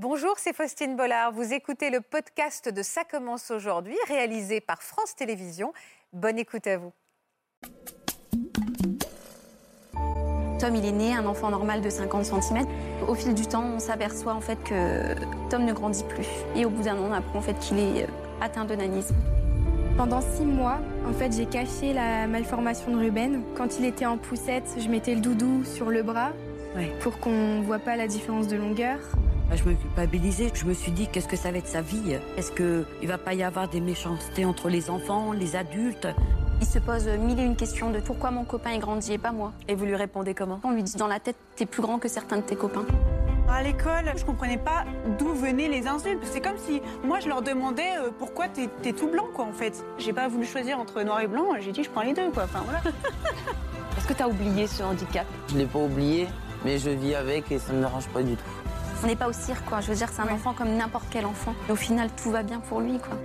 Bonjour, c'est Faustine Bollard. Vous écoutez le podcast de Ça commence aujourd'hui, réalisé par France Télévisions. Bonne écoute à vous. Tom, il est né un enfant normal de 50 cm. Au fil du temps, on s'aperçoit en fait que Tom ne grandit plus. Et au bout d'un an, on apprend en fait qu'il est euh, atteint de nanisme. Pendant six mois, en fait, j'ai caché la malformation de Ruben. Quand il était en poussette, je mettais le doudou sur le bras pour qu'on ne voit pas la différence de longueur. Bah, je me culpabilisais. Je me suis dit, qu'est-ce que ça va être sa vie? Est-ce qu'il ne va pas y avoir des méchancetés entre les enfants, les adultes? Il se pose mille et une questions de pourquoi mon copain est grandi et pas moi. Et vous lui répondez comment? On lui dit dans la tête, t'es plus grand que certains de tes copains. À l'école, je comprenais pas d'où venaient les insultes. C'est comme si moi je leur demandais euh, pourquoi t'es es tout blanc quoi en fait. J'ai pas voulu choisir entre noir et blanc. J'ai dit je prends les deux quoi. Enfin voilà. Est-ce que t'as oublié ce handicap? Je l'ai pas oublié, mais je vis avec et ça me dérange pas du tout. On n'est pas au cirque quoi. Je veux dire c'est un enfant comme n'importe quel enfant. au final tout va bien pour lui quoi.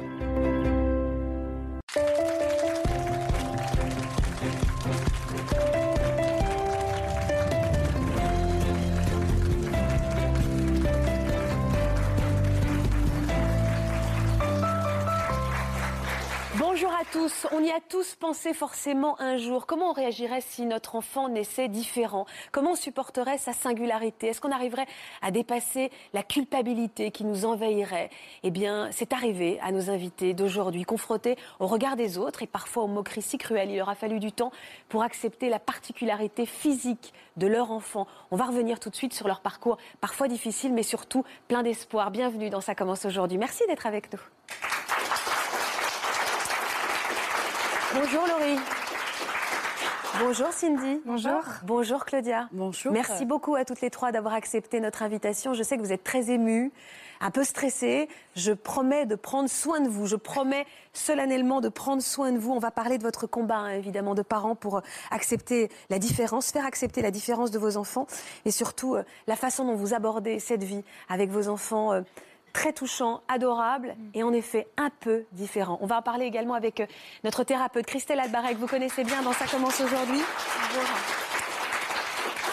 On y a tous pensé forcément un jour. Comment on réagirait si notre enfant naissait différent? Comment on supporterait sa singularité? Est-ce qu'on arriverait à dépasser la culpabilité qui nous envahirait? Eh bien, c'est arrivé à nos invités d'aujourd'hui, confrontés au regard des autres et parfois aux moqueries si cruelles. Il leur a fallu du temps pour accepter la particularité physique de leur enfant. On va revenir tout de suite sur leur parcours, parfois difficile, mais surtout plein d'espoir. Bienvenue dans Ça commence aujourd'hui. Merci d'être avec nous. Bonjour Laurie. Bonjour Cindy. Bonjour. Bonjour Claudia. Bonjour. Merci beaucoup à toutes les trois d'avoir accepté notre invitation. Je sais que vous êtes très émues, un peu stressées. Je promets de prendre soin de vous. Je promets solennellement de prendre soin de vous. On va parler de votre combat, hein, évidemment, de parents pour accepter la différence, faire accepter la différence de vos enfants et surtout euh, la façon dont vous abordez cette vie avec vos enfants. Euh, très touchant, adorable et en effet un peu différent. On va en parler également avec euh, notre thérapeute Christelle Albarek, vous connaissez bien dans Ça commence aujourd'hui.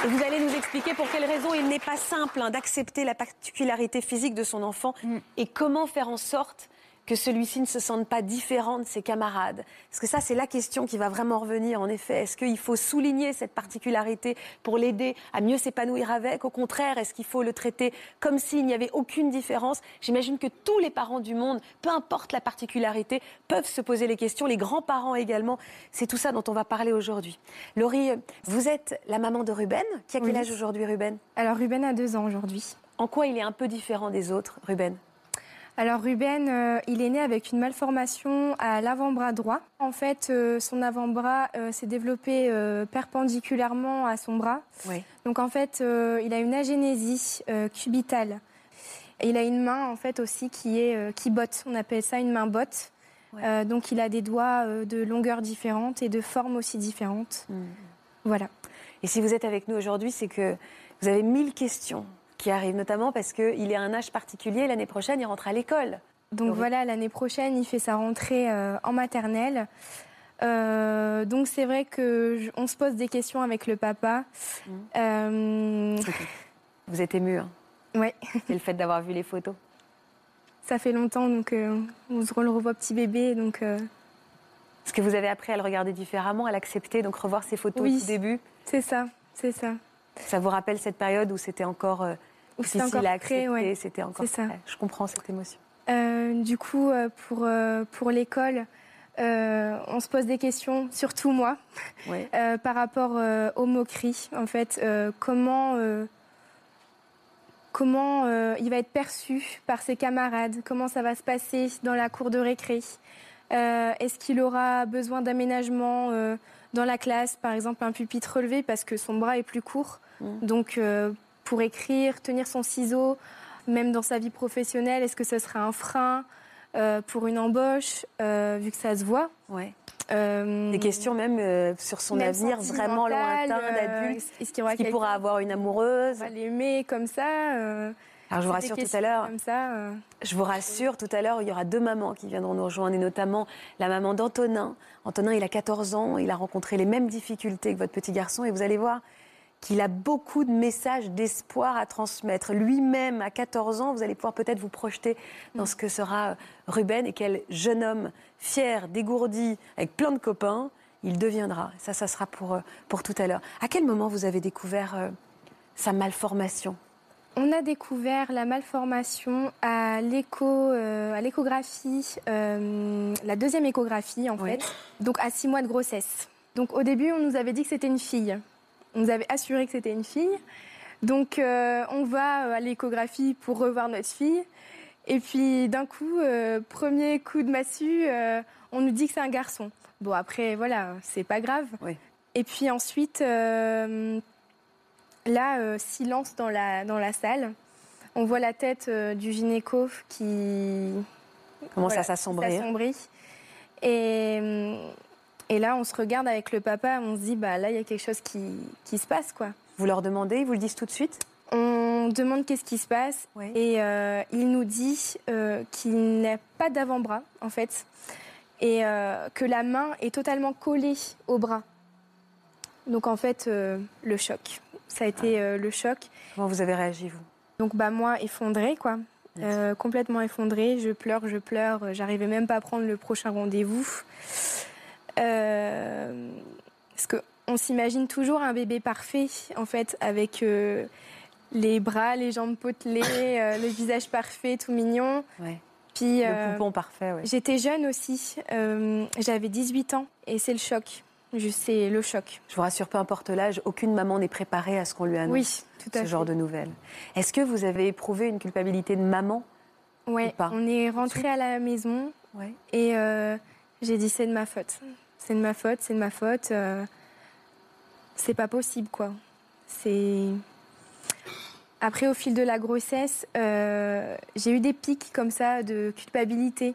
vous allez nous expliquer pour quelles raisons il n'est pas simple hein, d'accepter la particularité physique de son enfant mm. et comment faire en sorte que celui-ci ne se sente pas différent de ses camarades Parce que ça, c'est la question qui va vraiment revenir, en effet. Est-ce qu'il faut souligner cette particularité pour l'aider à mieux s'épanouir avec? Au contraire, est-ce qu'il faut le traiter comme s'il n'y avait aucune différence? J'imagine que tous les parents du monde, peu importe la particularité, peuvent se poser les questions, les grands-parents également. C'est tout ça dont on va parler aujourd'hui. Laurie, vous êtes la maman de Ruben. Qui a quel âge aujourd'hui, Ruben? Alors, Ruben a deux ans aujourd'hui. En quoi il est un peu différent des autres, Ruben? Alors Ruben, euh, il est né avec une malformation à l'avant-bras droit. En fait, euh, son avant-bras euh, s'est développé perpendiculairement à son bras. Donc en fait, il a une agénésie cubitale. Et il a une main en fait aussi qui est qui botte. On appelle ça une main botte. donc il a des doigts de longueur différente et de forme aussi différente. Hmm. Voilà. Et si vous êtes avec nous aujourd'hui, c'est que vous avez mille questions qui arrive, notamment parce qu'il est à un âge particulier. L'année prochaine, il rentre à l'école. Donc voilà, l'année prochaine, il fait sa rentrée euh, en maternelle. Euh, donc c'est vrai que on se pose des questions avec le papa. Mmh. Euh, Vous êtes ému, hein Ouais. C'est le fait d'avoir vu les photos. Ça fait longtemps, donc on se le revoit petit bébé, donc. Est-ce que vous avez appris à le regarder différemment, à l'accepter, donc revoir ses photos oui, au début C'est ça, c'est ça. Ça vous rappelle cette période où c'était encore difficile à accepter. C'était encore. Ça. Je comprends cette émotion. Euh, du coup, euh, pour, euh, pour l'école, on se pose des questions, surtout moi, par rapport aux moqueries. En fait, comment, comment il va être perçu par ses camarades? Comment ça va se passer dans la cour de récré? Est-ce qu'il aura besoin d'aménagement dans la classe, par exemple un pupitre relevé parce que son bras est plus court mmh. Donc pour écrire, tenir son ciseau, même dans sa vie professionnelle, est-ce que ce serait un frein euh, pour une embauche, euh, vu que ça se voit? Ouais. Euh, Des questions même sur son avenir vraiment lointain d'adulte. Est-ce qu'il pourra avoir une amoureuse? Va l'aimer comme ça alors je vous rassure tout à l'heure. Je vous rassure tout à l'heure, il y aura deux mamans qui viendront nous rejoindre et notamment la maman d'Antonin. Antonin, il a 14 ans, il a rencontré les mêmes difficultés que votre petit garçon et vous allez voir, qu'il a beaucoup de messages d'espoir à transmettre. Lui-même, à 14 ans, vous allez pouvoir peut-être vous projeter dans ce que sera Ruben et quel jeune homme fier, dégourdi, avec plein de copains, il deviendra. Ça, ça sera pour, pour tout à l'heure. À quel moment vous avez découvert euh, sa malformation? On a découvert la malformation à l'écho, euh, à l'échographie, euh, la deuxième échographie en fait, donc à six mois de grossesse. Donc au début, on nous avait dit que c'était une fille. On nous avait assuré que c'était une fille. Donc euh, on va à l'échographie pour revoir notre fille. Et puis d'un coup, premier coup de massue, on nous dit que c'est un garçon. Bon après, voilà, c'est pas grave. Et puis ensuite, Là, euh, silence dans la, dans la salle. On voit la tête euh, du gynéco qui commence à s'assombrir. Et, et là, on se regarde avec le papa, on se dit, bah là, il y a quelque chose qui, qui se passe, quoi. Vous leur demandez, ils vous le disent tout de suite? On demande qu'est-ce qui se passe et euh, il nous dit qu'il n'a pas d'avant-bras, en fait, et que la main est totalement collée au bras. Donc en fait, le choc. Ça a été euh, le choc. Comment vous avez réagi, vous? Donc, bah, moi, effondrée, quoi. Euh, complètement effondrée. Je pleure, je pleure. J'arrivais même pas à prendre le prochain rendez-vous. Euh, parce qu'on s'imagine toujours un bébé parfait, en fait, avec les bras, les jambes potelées, le visage parfait, tout mignon. Ouais. Puis, le poupon parfait, oui. J'étais jeune aussi. J'avais 18 ans et c'est le choc. C'est le choc. Je vous rassure, peu importe l'âge, aucune maman n'est préparée à ce qu'on lui annonce. Oui, tout à ce genre de nouvelles. Est-ce que vous avez éprouvé une culpabilité de maman Oui, on est rentré à la maison et euh, j'ai dit c'est de ma faute. C'est de ma faute, c'est de ma faute. Euh, c'est pas possible, quoi. C'est. Après, au fil de la grossesse, euh, j'ai eu des pics comme ça de culpabilité.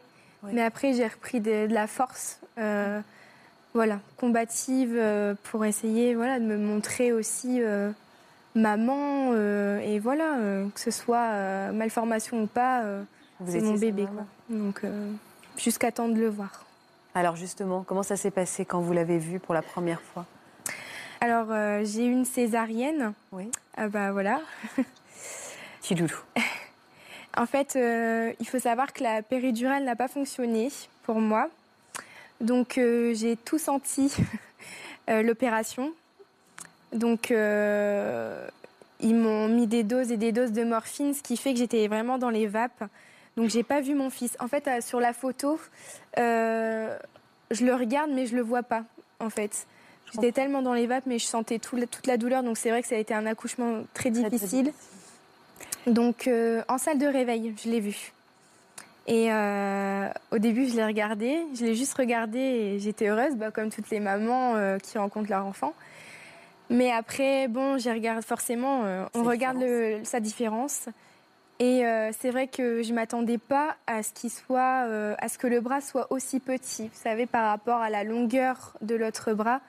Mais après, j'ai repris de, la force voilà, combative euh, pour essayer voilà, de me montrer aussi euh, maman. Euh, et voilà, que ce soit malformation ou pas, c'est mon bébé. Donc, jusqu'à temps de le voir. Alors justement, comment ça s'est passé quand vous l'avez vu pour la première fois? Alors, j'ai eu une césarienne. Oui. Ah bah voilà. Petit loulou. en fait, il faut savoir que la péridurale n'a pas fonctionné pour moi. Donc euh, j'ai tout senti euh, l'opération. Donc euh, ils m'ont mis des doses et des doses de morphine, ce qui fait que j'étais vraiment dans les vapes. Donc j'ai pas vu mon fils. En fait, sur la photo, je le regarde mais je le vois pas. En fait, j'étais tellement dans les vapes, mais je sentais toute la douleur. Donc c'est vrai que ça a été un accouchement très, difficile. Donc en salle de réveil, je l'ai vu. Et euh, au début, je l'ai regardé, je l'ai juste regardé et j'étais heureuse, bah, comme toutes les mamans euh, qui rencontrent leur enfant. Mais après, bon, j'ai regardé forcément, euh, on regarde sa différence. Et c'est vrai que je m'attendais pas à ce qu'il soit, à ce que le bras soit aussi petit. Vous savez, par rapport à la longueur de l'autre bras,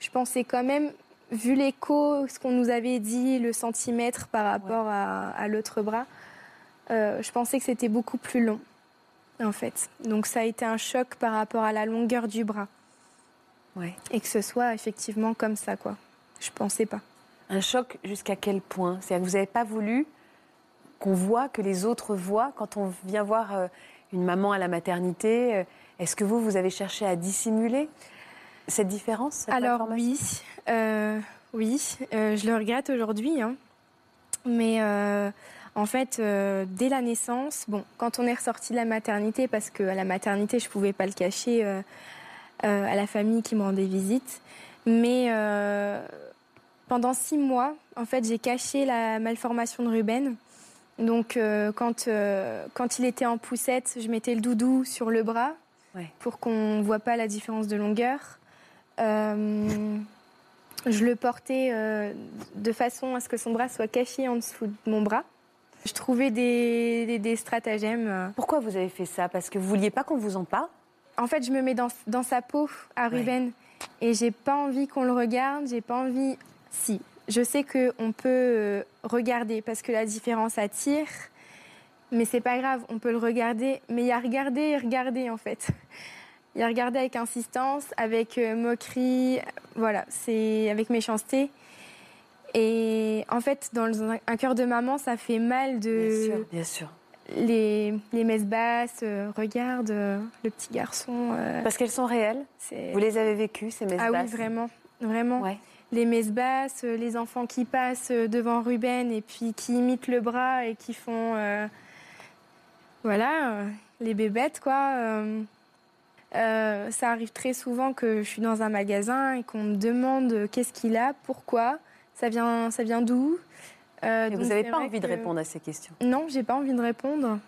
je pensais quand même, vu l'écho, ce qu'on nous avait dit, le centimètre par rapport à, à l'autre bras, je pensais que c'était beaucoup plus long en fait. Donc ça a été un choc par rapport à la longueur du bras. Ouais. Et que ce soit effectivement comme ça, quoi. Je pensais pas. Un choc jusqu'à quel point? C'est-à-dire que vous n'avez pas voulu qu'on voit, que les autres voient quand on vient voir euh, une maman à la maternité euh, Est-ce que vous, vous avez cherché à dissimuler cette différence Alors oui, euh, oui, je le regrette aujourd'hui, hein. mais en fait, dès la naissance, bon, quand on est ressorti de la maternité, parce qu'à la maternité, je ne pouvais pas le cacher à la famille qui me rendait visite, mais pendant six mois, en fait, j'ai caché la malformation de Ruben. Donc, quand, quand il était en poussette, je mettais le doudou sur le bras pour qu'on ne voit pas la différence de longueur. je le portais de façon à ce que son bras soit caché en dessous de mon bras. Je trouvais des, des, stratagèmes. Pourquoi vous avez fait ça? Parce que vous vouliez pas qu'on vous en parle? En fait, je me mets dans, dans sa peau à Ruben et j'ai pas envie qu'on le regarde. J'ai pas envie. Si, je sais qu'on peut euh, regarder parce que la différence attire, mais c'est pas grave, on peut le regarder. Mais il y a regarder et regarder en fait. Il y a regarder avec insistance, avec euh, moquerie, voilà, c'est avec méchanceté. Et en fait, dans un cœur de maman, ça fait mal de. Bien sûr, bien sûr. Les, les messes basses, euh, regarde euh, le petit garçon. euh, Parce qu'elles sont réelles. Vous les avez vécues, ces messes Ah oui, basses? vraiment, vraiment. Ouais. Les messes basses, euh, les enfants qui passent euh, devant Ruben et puis qui imitent le bras et qui font. euh, voilà, euh, les bébêtes, quoi. euh. Ça arrive très souvent que je suis dans un magasin et qu'on me demande qu'est-ce qu'il a, pourquoi, ça vient, ça vient d'où. Et vous n'avez pas envie de répondre à ces questions? Non, j'ai pas envie de répondre.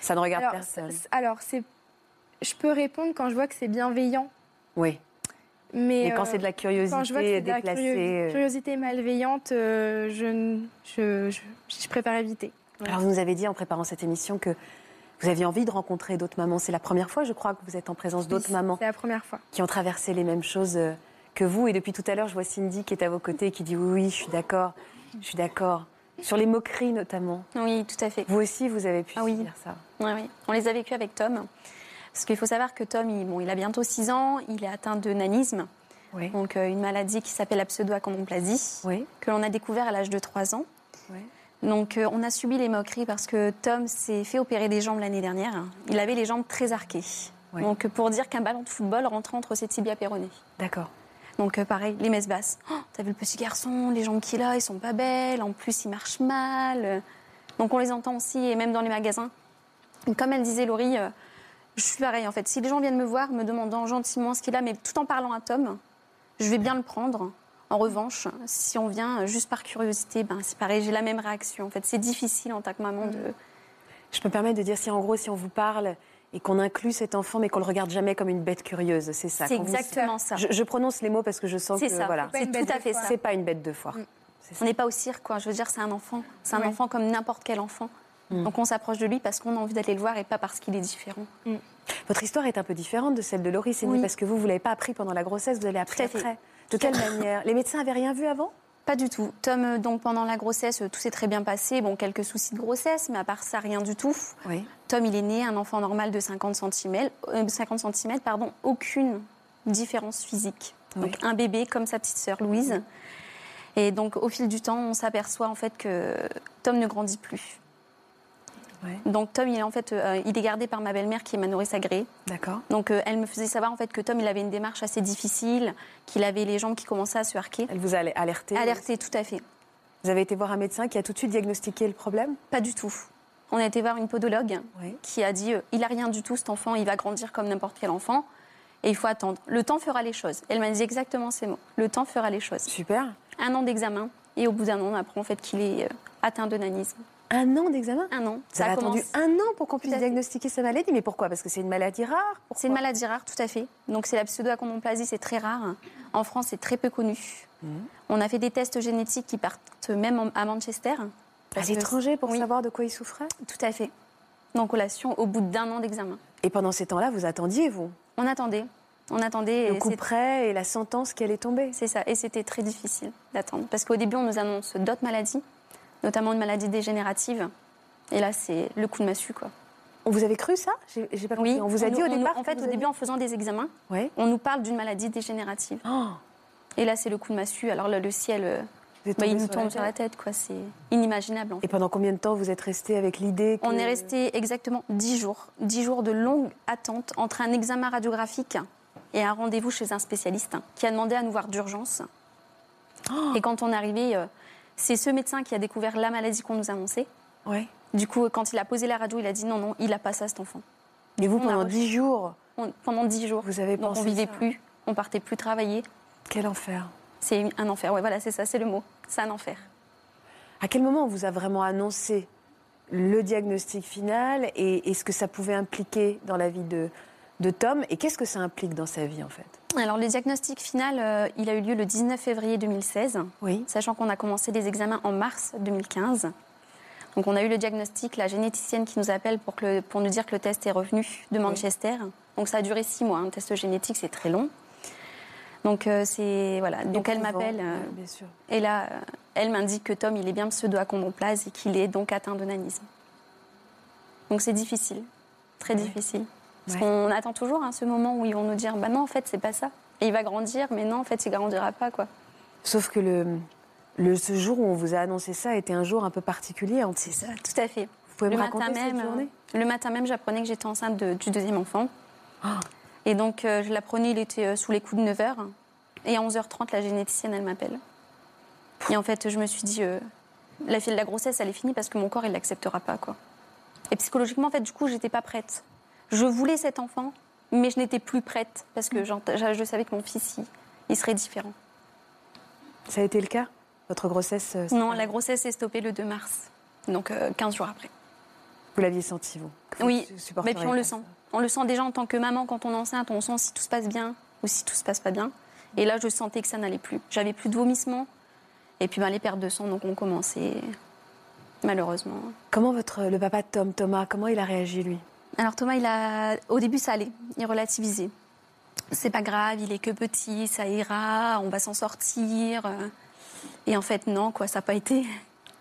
Ça ne regarde Alors, personne. alors, je peux répondre quand je vois que c'est bienveillant, Oui. Mais, Mais quand euh, c'est de la quand je vois que curiosité de la déplacée. euh, curiosité malveillante, euh, je, je, je, je préfère éviter. Alors, vous nous avez dit en préparant cette émission que vous aviez envie de rencontrer d'autres mamans. C'est la première fois, je crois, que vous êtes en présence d'autres Oui, mamans C'est la première fois. qui ont traversé les mêmes choses euh, que vous. Et depuis tout à l'heure, je vois Cindy qui est à vos côtés et qui dit oui, oui, je suis d'accord, je suis d'accord. Sur les moqueries notamment. Oui, tout à fait. Vous aussi, vous avez pu Ah oui. subir ça. Oui, oui. On les a vécus avec Tom. Parce qu'il faut savoir que Tom, il, bon, il a bientôt 6 ans, il est atteint de nanisme, Oui. donc euh, une maladie qui s'appelle la pseudo-achondroplasie, Oui. que l'on a découvert à l'âge de 3 ans. Oui. Donc euh, on a subi les moqueries parce que Tom s'est fait opérer des jambes l'année dernière. Il avait les jambes très arquées. Donc pour dire qu'un ballon de football rentrait entre ses tibias péronés. D'accord. Donc euh, pareil, les messes basses. Oh, T'as vu le petit garçon, les jambes qu'il a, ils sont pas belles. En plus, il marche mal. Donc on les entend aussi, et même dans les magasins. Comme elle disait Laurie, je suis pareil en fait. Si les gens viennent me voir, me demandant gentiment ce qu'il a, mais tout en parlant à Tom, je vais bien le prendre. En revanche, si on vient juste par curiosité, ben c'est pareil, j'ai la même réaction. En fait, c'est difficile en tant que maman de. Je peux me permettre de dire si en gros, si on vous parle et qu'on inclut cet enfant, mais qu'on le regarde jamais comme une bête curieuse, c'est ça. C'est vous- exactement ça. Je, je prononce les mots parce que je sens que ça. voilà, C'est tout à fait ça. c'est pas une bête de foire. Mm. On ça. n'est pas au cirque, quoi. Je veux dire, c'est un enfant. C'est un Ouais. enfant comme n'importe quel enfant. Mm. Donc on s'approche de lui parce qu'on a envie d'aller le voir et pas parce qu'il est différent. Votre histoire est un peu différente de celle de Laurie Séné Oui. parce que vous, vous l'avez pas appris pendant la grossesse, vous l'avez appris après. De quelle manière? Les médecins avaient rien vu avant? Pas du tout. Tom, euh, donc pendant la grossesse, euh, tout s'est très bien passé. Bon, quelques soucis de grossesse, mais à part ça, rien du tout. Oui. Tom, il est né, un enfant normal de 50 cm, 50 cm pardon, aucune différence physique. Donc un bébé comme sa petite sœur Louise. Et donc au fil du temps, on s'aperçoit en fait que Tom ne grandit plus. Ouais. Donc Tom, il est en fait, euh, il est gardé par ma belle-mère qui est ma nourrice agréée. D'accord. Donc euh, elle me faisait savoir en fait que Tom, il avait une démarche assez difficile, qu'il avait les jambes qui commençaient à se harquer. Elle vous a alerté. Alerté, tout à fait. Vous avez été voir un médecin qui a tout de suite diagnostiqué le problème? Pas du tout. On a été voir une podologue qui a dit euh, il a rien du tout cet enfant, il va grandir comme n'importe quel enfant et il faut attendre. Le temps fera les choses. Elle m'a dit exactement ces mots. Le temps fera les choses. Super. Un an d'examen et au bout d'un an, on apprend en fait qu'il est atteint de nanisme. Un an d'examen Un an. Vous avez attendu commence- un an pour qu'on puisse diagnostiquer sa maladie. Mais pourquoi? Parce que c'est une maladie rare C'est une maladie rare, tout à fait. Donc c'est la pseudo-achondroplasie, c'est très rare. En France, c'est très peu connu. Mhm. On a fait des tests génétiques qui partent même à Manchester. À l'étranger pour Oui. savoir de quoi il souffrait Tout à fait. Donc collation au bout d'un an d'examen. Et pendant ces temps-là, vous attendiez, vous? On attendait. On attendait. Le et coup près et la sentence qui allait tomber C'est ça. Et c'était très difficile d'attendre. Parce qu'au début, on nous annonce d'autres maladies, notamment une maladie dégénérative. Et là, c'est le coup de massue, quoi. On vous avez cru ça? J'ai pas compris. on vous a dit nous- au nous- départ En fait, au début, en faisant des examens, Ouais. on nous parle d'une maladie dégénérative. Oh, Et là, c'est le coup de massue. Alors là, le ciel, euh, bah, il nous tombe sur la tête. quoi. C'est inimaginable, en fait. Et pendant combien de temps vous êtes resté avec l'idée que... On est resté exactement 10 jours. 10 jours de longue attente entre un examen radiographique et un rendez-vous chez un spécialiste qui a demandé à nous voir d'urgence. Et quand on est arrivé, euh, c'est ce médecin qui a découvert la maladie qu'on nous annonçait. Ouais. Du coup, quand il a posé la radio, il a dit non, non, il a pas ça, cet enfant. Mais vous, On a pendant dix jours, On- pendant 10 jours. vous avez Donc pensé on vivait ça. plus, on partait plus travailler. Quel enfer. C'est un enfer. Ouais, voilà, c'est ça, c'est le mot. C'est un enfer. À quel moment on vous a vraiment annoncé le diagnostic final et, et ce que ça pouvait impliquer dans la vie de, de Tom? Et qu'est-ce que ça implique dans sa vie, en fait? Alors, le diagnostic final, euh, il a eu lieu le 19 février 2016. Oui. sachant qu'on a commencé les examens en mars 2015. Donc on a eu le diagnostic, la généticienne qui nous appelle pour, que le- pour nous dire que le test est revenu de Manchester. Donc ça a duré six mois. Un test génétique, c'est très long. Donc euh, c'est voilà. Donc elle m'appelle euh, et là elle m'indique que Tom il est bien pseudo-achondroplase et qu'il est donc atteint de nanisme. Donc c'est difficile, très difficile. Parce Ouais. qu'on attend toujours hein, ce moment où ils vont nous dire bah non en fait c'est pas ça. Et il va grandir, mais non en fait il grandira pas quoi. Sauf que le, Le, ce jour où on vous a annoncé ça était un jour un peu particulier. C'est ça, tout à fait. Vous pouvez le me raconter matin cette même, journée? euh, Le matin même, j'apprenais que j'étais enceinte de- du deuxième enfant. Et donc, euh, je l'apprenais, il était euh, sous les coups de 9h. Et à 11h30, la généticienne, elle m'appelle. Et en fait, je me suis dit, euh, la, la grossesse, elle est finie parce que mon corps, il l'acceptera pas, quoi. Et psychologiquement, en fait, du coup, j'étais pas prête. Je voulais cet enfant, mais je n'étais plus prête parce que je savais que mon fils, il, il serait différent. Ça a été le cas Votre grossesse euh, Non, la grossesse est stoppée le 2 mars. Donc, euh, 15 jours après. Vous l'aviez senti, vous Oui, mais puis on le sent. On le sent déjà en tant que maman quand on est enceinte, on sent si tout se passe bien ou si tout se passe pas bien. Et là, je sentais que ça n'allait plus. J'avais plus de vomissements. Et puis ben, les pertes de sang donc ont commencé, malheureusement. Comment votre, le papa de Tom, Thomas, comment il a réagi, lui? Alors Thomas, il a, au début, ça allait. Il relativisait. C'est pas grave, il est que petit, ça ira, on va s'en sortir. Et en fait, non, quoi, ça n'a pas été.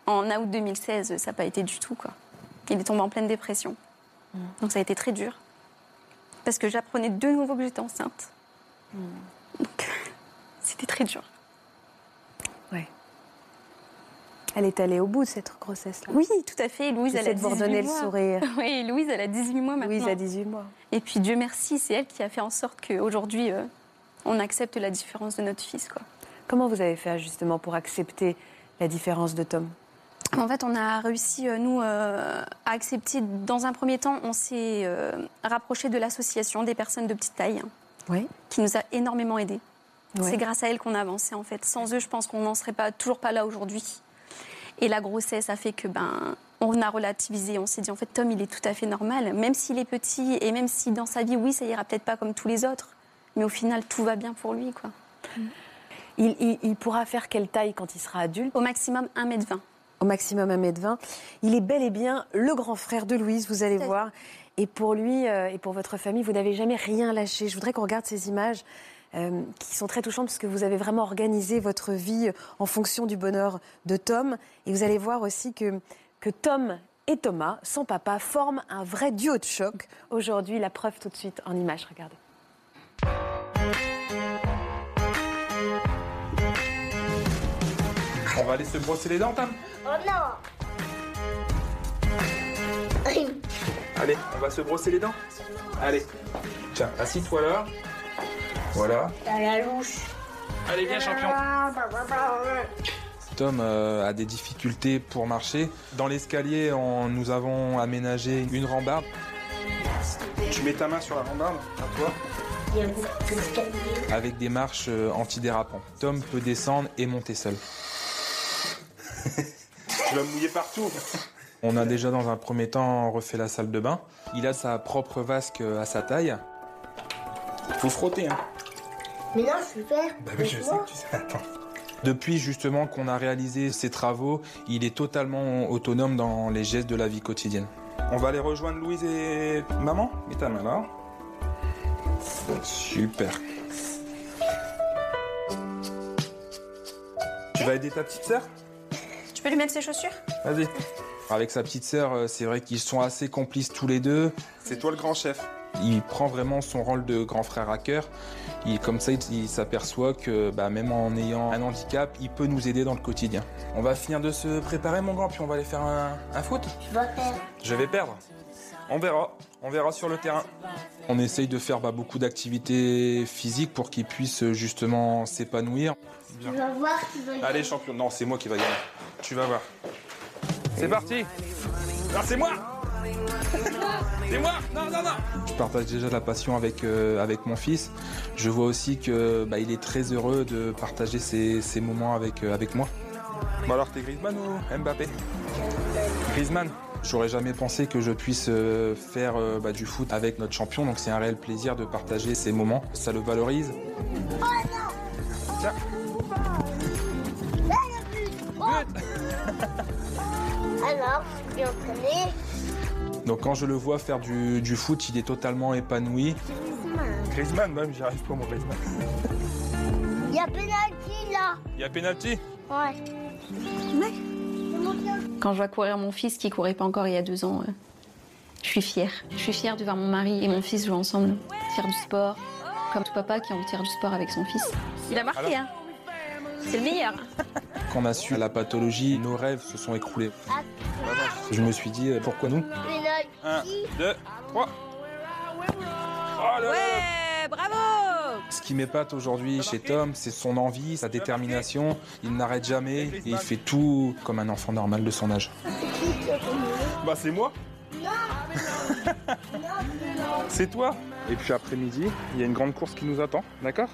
En août 2016, ça n'a pas été du tout, quoi. Il est tombé en pleine dépression. Donc ça a été très dur. Parce que j'apprenais de nouveau que j'étais enceinte. Donc, c'était très dur. Ouais. Elle est allée au bout de cette grossesse-là. Oui, tout à fait. Louise, elle a J'essaie de vous 18 redonner le mois. sourire. Oui, Louise, elle a 18 mois maintenant. Louise a 18 mois. Et puis Dieu merci, c'est elle qui a fait en sorte qu'aujourd'hui, euh, on accepte la différence de notre fils. Quoi. Comment vous avez fait justement pour accepter la différence de Tom? En fait, on a réussi, euh, nous, euh, à accepter. Dans un premier temps, on s'est euh, rapproché de l'association des personnes de petite taille, hein, Oui. qui nous a énormément aidés. C'est grâce à elle qu'on a avancé, en fait. Sans eux, je pense qu'on n'en serait pas, toujours pas là aujourd'hui. Et la grossesse a fait que, ben, on a relativisé. On s'est dit, en fait, Tom, il est tout à fait normal. Même s'il est petit et même si dans sa vie, oui, ça ira peut-être pas comme tous les autres. Mais au final, tout va bien pour lui, quoi. Il, il- il pourra faire quelle taille quand il sera adulte? Au maximum 1m20. Au maximum 1m20. Il est bel et bien le grand frère de Louise, vous allez voir. Et pour lui euh, et pour votre famille, vous n'avez jamais rien lâché. Je voudrais qu'on regarde ces images euh, qui sont très touchantes parce que vous avez vraiment organisé votre vie en fonction du bonheur de Tom. Et vous allez voir aussi que, que Tom et Thomas, son papa, forment un vrai duo de choc. Aujourd'hui, la preuve tout de suite en images. Regardez. On va aller se brosser les dents, Tam Oh non Allez, on va se brosser les dents Allez. Tiens, assis-toi là. Voilà. T'as la louche. Allez, viens, champion. Tom euh, a des difficultés pour marcher. Dans l'escalier, nous avons aménagé une rambarde. Tu mets ta main sur la rambarde, à toi, avec des marches euh, antidérapantes. Tom peut descendre et monter seul. tu vas mouiller partout. On a déjà dans un premier temps refait la salle de bain. Il a sa propre vasque euh, à sa taille. Faut frotter, hein. Mais non, je faire. Bah oui, je sais que tu sais. Attends. Depuis justement qu'on a réalisé ces travaux, il est totalement autonome dans les gestes de la vie quotidienne. On va aller rejoindre Louise et maman. Mets ta main là. Super. Tu vas aider ta petite sœur? Tu peux lui mettre ses chaussures? Vas-y. Avec sa petite sœur, euh, c'est vrai qu'ils sont assez complices tous les deux. C'est toi le grand chef. Il prend vraiment son rôle de grand frère à cœur. Il, comme ça, il, s'aperçoit que bah, même en ayant un handicap, il peut nous aider dans le quotidien. On va finir de se préparer, mon grand, puis on va aller faire un, un foot. Tu vas faire. Je vais perdre. On verra. On verra sur le terrain. On essaye de faire bah, beaucoup d'activités physiques pour qu'il puisse justement s'épanouir. Tu vas voir, tu vas gagner. Allez, champion. Non, c'est moi qui va gagner. Tu vas voir. C'est parti. Non, c'est moi. C'est moi. Non, non, non. Je partage déjà la passion avec, euh, avec mon fils. Je vois aussi que bah, il est très heureux de partager ces, ces moments avec, euh, avec moi. Bon alors, t'es Griezmann ou Mbappé? Griezmann. J'aurais jamais pensé que je puisse euh, faire bah, du foot avec notre champion, donc c'est un réel plaisir de partager ces moments. Ça le valorise. Tiens. Alors, je suis entraîné. Donc quand je le vois faire du, du foot, il est totalement épanoui. Griezmann, même, j'y arrive pas mon Griezmann. Il y a pénalty là. Il y a penalty? Ouais. Quand je vois courir mon fils qui courait pas encore il y a deux ans, euh, je suis fière. Je suis fière de voir mon mari et mon fils jouer ensemble, faire du sport, comme tout papa qui a envie de faire du sport avec son fils. Il a marqué, hein C'est le meilleur. qu'on a su la pathologie, nos rêves se sont écroulés. Je me suis dit, pourquoi nous? 1, 2, 3. ouais, bravo. Ce qui m'épate aujourd'hui chez Tom, c'est son envie, sa détermination. Il n'arrête jamais. Et il fait tout comme un enfant normal de son âge. Bah c'est moi. C'est toi. Et puis après-midi, il y a une grande course qui nous attend, d'accord?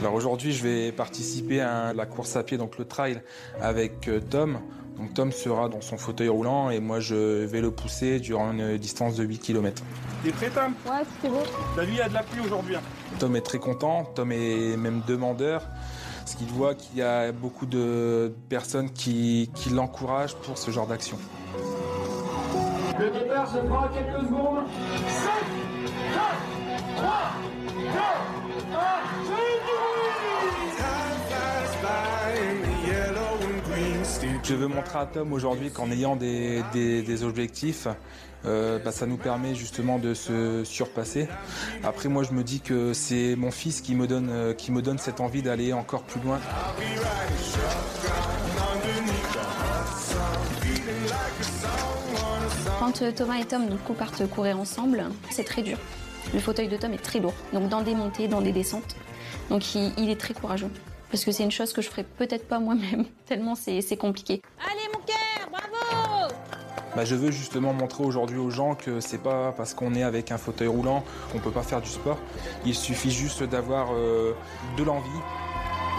Alors aujourd'hui, je vais participer à la course à pied, donc le trail, avec euh, Tom. Donc Tom sera dans son fauteuil roulant et moi je vais le pousser durant une distance de 8 km. T'es prêt Tom? Ouais, c'est bon. T'as vu, il y a de la pluie aujourd'hui. Hein. Tom est très content, Tom est même demandeur, parce qu'il voit qu'il y a beaucoup de personnes qui, qui l'encouragent pour ce genre d'action. Le départ se fera quelques secondes. 5, 4, 3, 2, 1, Je veux montrer à Tom aujourd'hui qu'en ayant des, objectifs, euh, bah, ça nous permet justement de se surpasser. Après, moi, je me dis que c'est mon fils qui me donne, euh, cette envie d'aller encore plus loin. Quand euh, Thomas et Tom partent courir ensemble, c'est très dur. Le fauteuil de Tom est très lourd, donc dans des montées, dans des descentes. Donc il est très courageux parce que c'est une chose que je ferais peut-être pas moi-même, tellement c'est compliqué. Allez mon cœur, bravo bah, je veux justement montrer aujourd'hui aux gens que c'est pas parce qu'on est avec un fauteuil roulant qu'on peut pas faire du sport. Il suffit juste d'avoir euh, de l'envie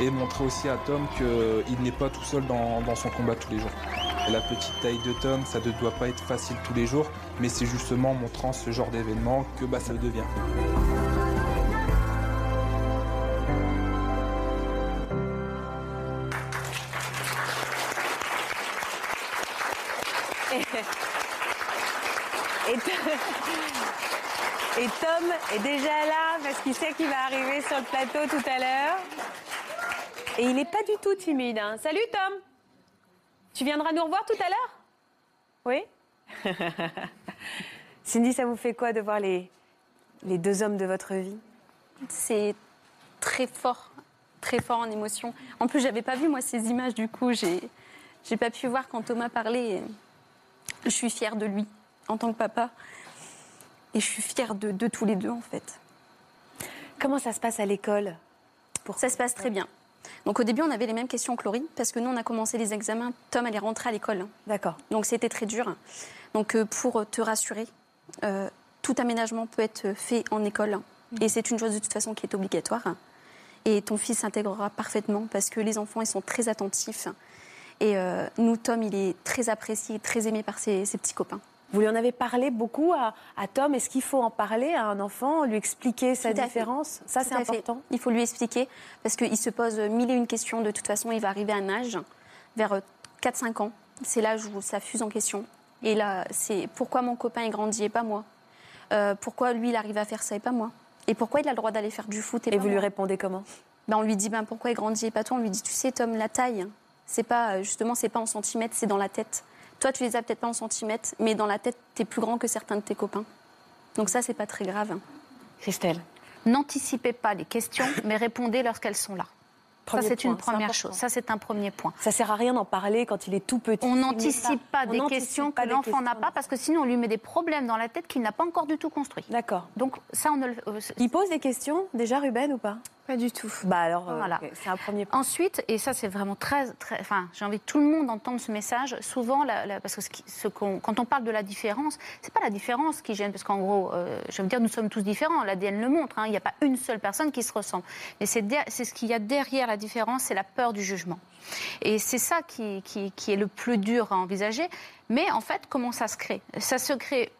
et montrer aussi à Tom qu'il n'est pas tout seul dans, dans son combat tous les jours. La petite taille de Tom, ça ne doit pas être facile tous les jours, mais c'est justement en montrant ce genre d'événement que bah, ça le devient. Est déjà là parce qu'il sait qu'il va arriver sur le plateau tout à l'heure. Et il n'est pas du tout timide. Hein. Salut Tom Tu viendras nous revoir tout à l'heure? Oui? Cindy, ça vous fait quoi de voir les, les deux hommes de votre vie? C'est très fort, très fort en émotion. En plus, j'avais pas vu moi ces images, du coup, j'ai, j'ai pas pu voir quand Thomas parlait. Je suis fière de lui en tant que papa. Et je suis fière de, tous les deux, en fait. Comment ça se passe à l'école Pour... Ça se passe très bien. Donc au début, on avait les mêmes questions que Laurie, parce que nous, on a commencé les examens. Tom, elle est rentrée à l'école. D'accord. Donc c'était très dur. Donc euh, pour te rassurer, euh, tout aménagement peut être fait en école. Et c'est une chose de toute façon qui est obligatoire. Et ton fils s'intégrera parfaitement, parce que les enfants, ils sont très attentifs. Et euh, nous, Tom, il est très apprécié, très aimé par ses petits copains. Vous lui en avez parlé beaucoup à, Tom. Est-ce qu'il faut en parler à un enfant, lui expliquer sa différence? Ça, c'est important. Il faut lui expliquer parce qu'il se pose mille et une questions. De toute façon, il va arriver à un âge, vers 4-5 ans. C'est l'âge où ça fuse en question. Et là, c'est pourquoi mon copain est grandi et pas moi? Euh, Pourquoi lui, il arrive à faire ça et pas moi? Et pourquoi il a le droit d'aller faire du foot et, et vous lui répondez comment? Ben, On lui dit ben, pourquoi il grandit et pas toi? On lui dit tu sais, Tom, la taille, c'est pas justement, c'est pas en centimètres, c'est dans la tête. Toi, tu les as peut-être pas en centimètres, mais dans la tête, tu es plus grand que certains de tes copains. Donc ça, c'est pas très grave. Christelle N'anticipez pas les questions, mais répondez lorsqu'elles sont là. ça, c'est une première chose. Ça, c'est un premier point. Ça sert à rien d'en parler quand il est tout petit. On n'anticipe pas, des questions que l'enfant n'a pas, parce que sinon, on lui met des problèmes dans la tête qu'il n'a pas encore du tout construit. D'accord. Donc, ça, on ne le... Euh, il pose des questions, déjà, Ruben, ou pas? Pas du tout. Bah alors, euh, voilà. c'est un premier point. Ensuite, et ça c'est vraiment très, très, enfin, j'ai envie que tout le monde entende ce message. Souvent, parce que ce, quand on parle de la différence, c'est pas la différence qui gêne, parce qu'en gros, euh, je veux dire, nous sommes tous différents. L'ADN le montre. Hein. il n'y a pas une seule personne qui se ressemble. Mais c'est, c'est ce qu'il y a derrière la différence, c'est la peur du jugement. Et c'est ça qui, qui, qui est le plus dur à envisager. Mais en fait, comment ça se crée? Ça se crée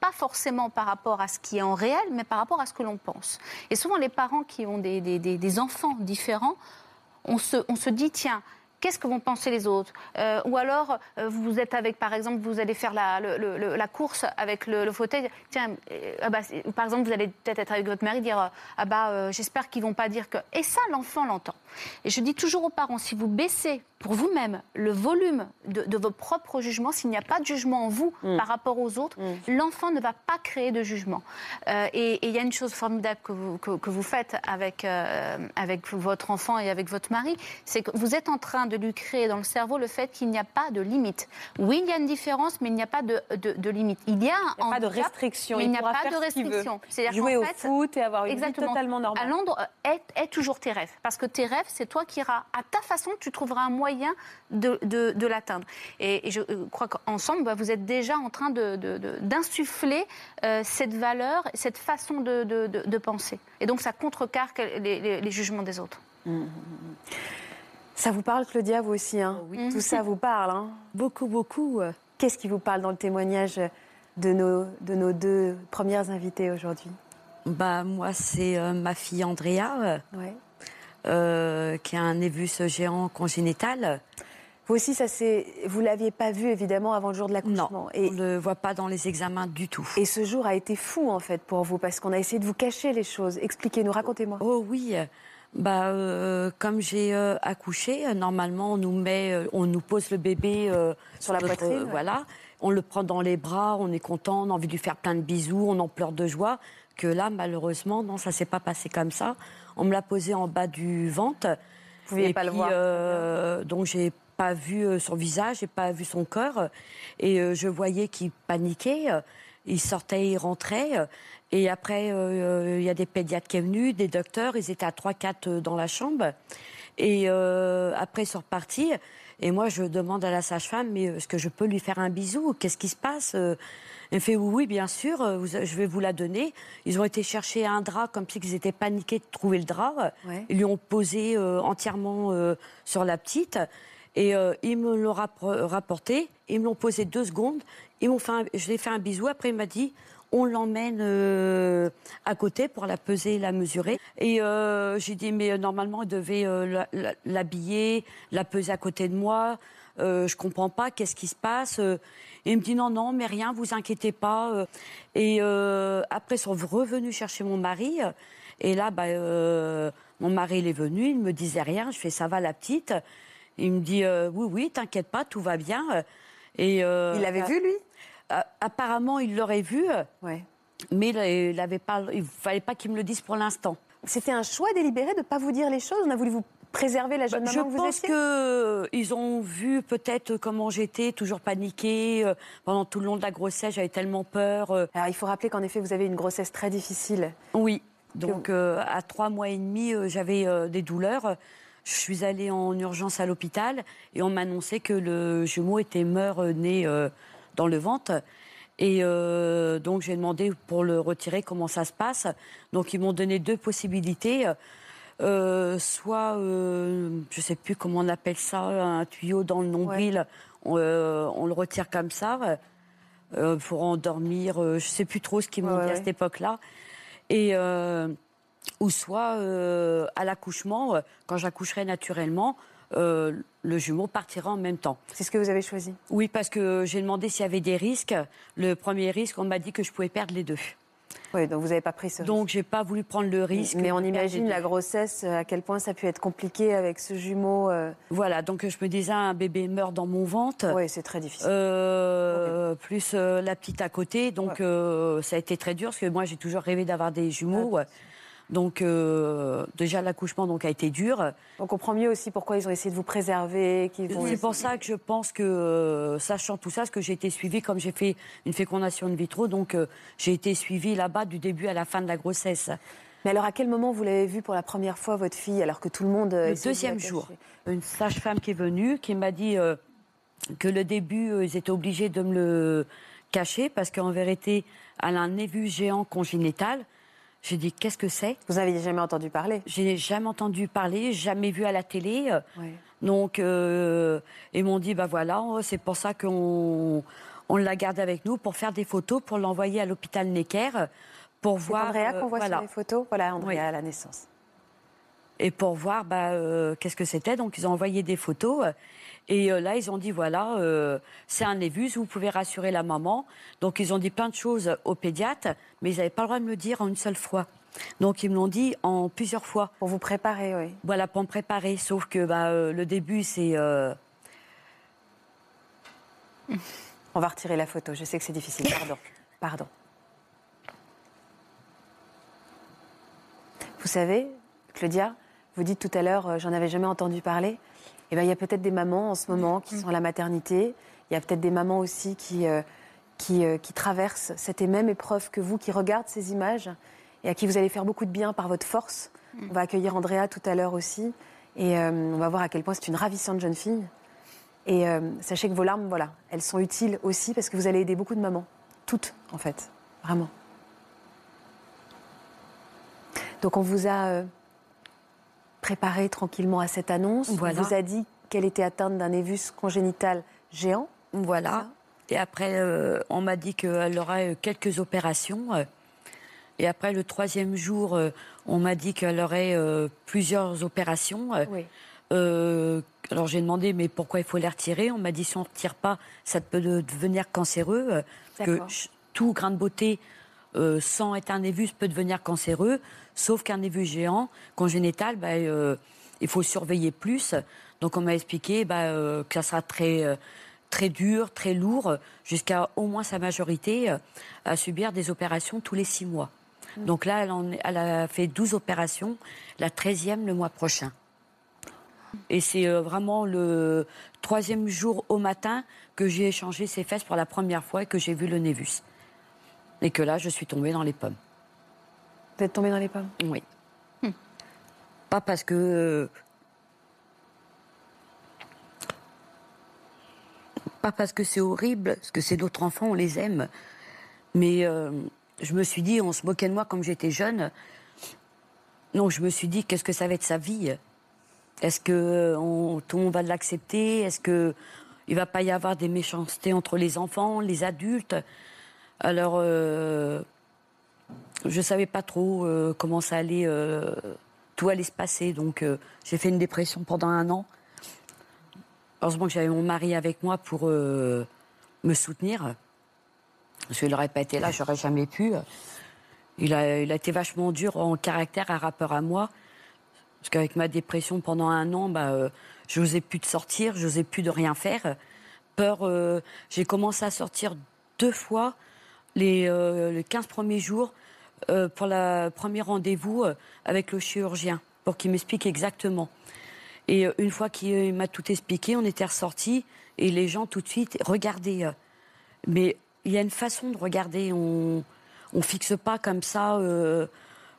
pas forcément par rapport à ce qui est en réel, mais par rapport à ce que l'on pense. Et souvent, les parents qui ont des, des, enfants différents, on se, on se dit, tiens, qu'est-ce que vont penser les autres euh, Ou alors, euh, vous êtes avec, par exemple, vous allez faire la, la course avec le, fauteuil. Tiens, euh, ah bah, par exemple, vous allez peut-être être avec votre mari, dire Ah bah, j'espère qu'ils vont pas dire que. Et ça, l'enfant l'entend. Et je dis toujours aux parents si vous baissez pour vous-même le volume de, vos propres jugements, s'il n'y a pas de jugement en vous mm. par rapport aux autres, mm. l'enfant ne va pas créer de jugement. Euh, et il y a une chose formidable que vous, que, vous faites avec, euh, avec votre enfant et avec votre mari, c'est que vous êtes en train de lui créer dans le cerveau le fait qu'il n'y a pas de limite. Oui, il y a une différence, mais il n'y a pas de, de, limite. Il y a, il n'y a pas de restriction. il n'y a pas de restriction. C'est-à-dire Jouer au foot et avoir une vie totalement normale. À Londres, est, est toujours tes rêves. Parce que tes rêves, c'est toi qui iras à ta façon, tu trouveras un moyen de, de, l'atteindre. Et, je euh, crois qu'ensemble, bah, vous êtes déjà en train d'insuffler euh, cette valeur, cette façon de, penser. Et donc, ça contrecarre les, les, jugements des autres. Mmh. Ça vous parle, Claudia, vous aussi hein? Oui. Tout ça vous parle hein? Beaucoup, beaucoup. Qu'est-ce qui vous parle dans le témoignage de nos, de nos deux premières invitées aujourd'hui? Bah, Moi, c'est euh, ma fille Andrea. Ouais. Euh, qui a un névus géant congénital. Vous aussi, ça c'est, vous l'aviez pas vu évidemment avant le jour de l'accouchement. Non, et on ne le voit pas dans les examens du tout. Et ce jour a été fou en fait pour vous parce qu'on a essayé de vous cacher les choses. Expliquez-nous, racontez-moi. Oh oui. Bah, euh, comme j'ai euh, accouché, normalement on nous met, on nous pose le bébé sur la poitrine. Voilà, on le prend dans les bras, on est content, on a envie de lui faire plein de bisous, on en pleure de joie. Que là, malheureusement, non, ça s'est pas passé comme ça. On me l'a posé en bas du ventre. Vous ne pouviez pas le voir. Euh, donc j'ai pas vu euh, son visage, j'ai pas vu son cœur, et euh, je voyais qu'il paniquait. Il sortait, il rentrait. Et après, il y a des pédiatres qui sont venus, des docteurs. Ils étaient à 3-4 dans la chambre. Et après, ils sont repartis. Et moi, je demande à la sage-femme, mais est-ce que je peux lui faire un bisou? Qu'est-ce qui se passe? Elle fait oui, oui, bien sûr, euh, je vais vous la donner. Ils ont été chercher un drap comme si ils étaient paniqués de trouver le drap. Ils lui ont posé euh, entièrement euh, sur la petite. Et ils me l'ont rapporté. Ils me l'ont posé deux secondes. Ils m'ont fait je lui ai fait un bisou. Après, il m'a dit on l'emmène à côté pour la peser, la mesurer. Et j'ai dit, mais normalement, il devait l'habiller, la peser à côté de moi. Je comprends pas, qu'est-ce qui se passe et il me dit non, non, mais rien, vous inquiétez pas. Euh. Et euh, après, ils sont revenus chercher mon mari. Et là, bah, euh, mon mari, il est venu, il ne me disait rien. Je fais ça va la petite. Il me dit oui, oui, t'inquiète pas, tout va bien. Et, il l'avait vu, lui? Apparemment, il l'aurait vu. Ouais. Mais il ne fallait pas qu'il me le dise pour l'instant. C'était un choix délibéré de ne pas vous dire les choses? On a voulu vous préserver la jeune bah, maman Je pense qu'ils ont vu peut-être comment j'étais, toujours paniquée. Euh, pendant tout le long de la grossesse, j'avais tellement peur. Euh. Alors il faut rappeler qu'en effet, vous avez une grossesse très difficile. Oui. Donc euh, à trois mois et demi, j'avais des douleurs. Je suis allée en urgence à l'hôpital et on m'a annoncé que le jumeau était mort-né dans le ventre. Et donc j'ai demandé pour le retirer comment ça se passe. Donc ils m'ont donné deux possibilités. Euh, soit, euh, je ne sais plus comment on appelle ça, un tuyau dans le nombril, euh, on, le retire comme ça pour endormir, je ne sais plus trop ce qu'ils m'ont dit à cette époque-là. Et ou soit à l'accouchement, quand j'accoucherai naturellement, le jumeau partira en même temps. C'est ce que vous avez choisi? Oui, parce que j'ai demandé s'il y avait des risques. Le premier risque, on m'a dit que je pouvais perdre les deux. Oui, donc vous n'avez pas pris ce risque. Donc j'ai pas voulu prendre le risque. Mais on imagine la grossesse, à quel point ça a pu être compliqué avec ce jumeau. Euh. Voilà, donc je me disais, un bébé meurt dans mon ventre. Oui, c'est très difficile. Euh, plus euh, la petite à côté, donc ça a été très dur, parce que moi j'ai toujours rêvé d'avoir des jumeaux. Donc euh, déjà l'accouchement donc a été dur. On comprend mieux aussi pourquoi ils ont essayé de vous préserver. C'est pour ça que je pense que euh, sachant tout ça, ce que j'ai été suivie comme j'ai fait une fécondation in vitro, donc euh, j'ai été suivie là-bas du début à la fin de la grossesse. Mais alors à quel moment vous l'avez vue pour la première fois votre fille alors que tout le monde le deuxième jour, une sage-femme qui est venue qui m'a dit que le début ils étaient obligés de me le cacher parce qu'en vérité elle a un névus géant congénital j'ai dit, qu'est-ce que c'est? Vous n'aviez jamais entendu parler? Je n'ai jamais entendu parler, jamais vu à la télé. Donc, euh, ils m'ont dit, bah voilà, c'est pour ça qu'on on la garde avec nous, pour faire des photos, pour l'envoyer à l'hôpital Necker, pour voir... Andrea qu'on voit sur les photos? Voilà, Andrea à la naissance. Et pour voir bah, qu'est-ce que c'était. Donc ils ont envoyé des photos. Et là, ils ont dit voilà, c'est un névus, vous pouvez rassurer la maman. Donc ils ont dit plein de choses au pédiatre, mais ils n'avaient pas le droit de me le dire en une seule fois. Donc ils me l'ont dit en plusieurs fois. Pour vous préparer, oui. Voilà, pour me préparer. Sauf que bah, le début, c'est. On va retirer la photo. Je sais que c'est difficile. Pardon. Pardon. Vous savez, Claudia, vous dites tout à l'heure, j'en avais jamais entendu parler. Eh ben, il y a peut-être des mamans en ce moment qui sont à la maternité. Il y a peut-être des mamans aussi qui, qui, qui, traversent cette même épreuve que vous, qui regardent ces images et à qui vous allez faire beaucoup de bien par votre force. On va accueillir Andrea tout à l'heure aussi. Et on va voir à quel point c'est une ravissante jeune fille. Et sachez que vos larmes, voilà, elles sont utiles aussi parce que vous allez aider beaucoup de mamans. Toutes, en fait. Vraiment. Donc on vous a préparé tranquillement à cette annonce. Voilà. On vous a dit qu'elle était atteinte d'un névus congénital géant. Voilà. Et après, on m'a dit qu'elle aurait quelques opérations. Et après, le troisième jour, on m'a dit qu'elle aurait plusieurs opérations. Oui. Euh, alors j'ai demandé mais pourquoi il faut les retirer? On m'a dit si on ne retire pas, ça peut devenir cancéreux. Que tout grain de beauté euh, sans être un névus peut devenir cancéreux, sauf qu'un névus géant, congénital, bah, euh, il faut surveiller plus. Donc on m'a expliqué bah, que ça sera très, très dur, très lourd, jusqu'à au moins sa majorité, à subir des opérations tous les six mois. Donc là, elle, en, elle a fait 12 opérations, la 13e le mois prochain. Et c'est vraiment le troisième jour au matin que j'ai échangé ses fesses pour la première fois et que j'ai vu le névus. Et que là, je suis tombée dans les pommes. Vous êtes tombée dans les pommes Oui. Hum. Pas parce que. Pas parce que c'est horrible, parce que c'est d'autres enfants, on les aime. Mais euh, je me suis dit, on se moquait de moi comme j'étais jeune. Donc je me suis dit, qu'est-ce que ça va être sa vie? Est-ce que on, tout le monde va l'accepter? Est-ce que il va pas y avoir des méchancetés entre les enfants, les adultes? Alors, euh, je savais pas trop euh, comment ça allait, euh, tout allait se passer. Donc, euh, j'ai fait une dépression pendant un an. Heureusement que j'avais mon mari avec moi pour me soutenir. Parce qu'il n'aurait pas été là, j'aurais jamais pu. Il a, il a été vachement dur en caractère, un rappeur à moi. Parce qu'avec ma dépression pendant un an, bah, je n'osais plus de sortir, je n'osais plus de rien faire. Peur, j'ai commencé à sortir deux fois les, euh, les 15 premiers jours euh, pour le premier rendez-vous avec le chirurgien, pour qu'il m'explique exactement. Et une fois qu'il m'a tout expliqué, on était ressortis et les gens tout de suite regardaient. Mais il y a une façon de regarder. On ne fixe pas comme ça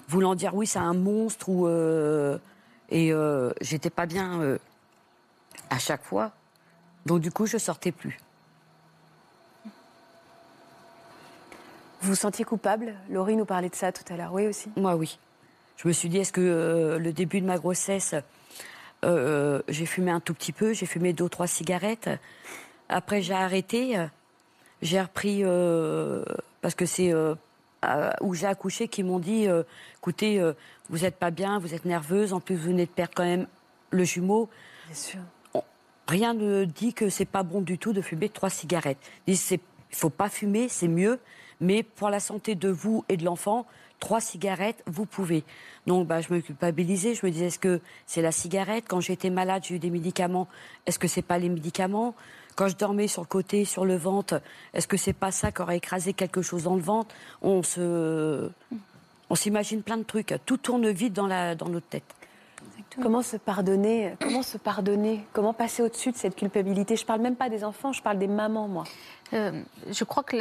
voulant dire oui, c'est un monstre ou. Euh, et euh, j'étais pas bien euh, à chaque fois. Donc du coup, je sortais plus. Vous vous sentiez coupable Laurie nous parlait de ça tout à l'heure, oui aussi Moi, oui. Je me suis dit, est-ce que le début de ma grossesse, j'ai fumé un tout petit peu, j'ai fumé deux ou trois cigarettes. Après, j'ai arrêté. J'ai repris, parce que c'est où j'ai accouché qui m'ont dit euh, écoutez, euh, vous n'êtes pas bien, vous êtes nerveuse, en plus vous venez de perdre quand même le jumeau. Bien sûr. rien ne dit que c'est pas bon du tout de fumer trois cigarettes. Ils disent il faut pas fumer, c'est mieux, mais pour la santé de vous et de l'enfant, trois cigarettes, vous pouvez. Donc bah, je me culpabilisais, je me disais est-ce que c'est la cigarette? Quand j'étais malade, j'ai eu des médicaments, est-ce que c'est pas les médicaments? Quand je dormais sur le côté, sur le ventre, est-ce que c'est pas ça qui aurait écrasé quelque chose dans le ventre? On se, on s'imagine plein de trucs. Tout tourne vite dans la, dans notre tête. Comment se pardonner Comment se pardonner? Comment passer au-dessus de cette culpabilité? Je parle même pas des enfants, je parle des mamans, moi. Euh, je crois que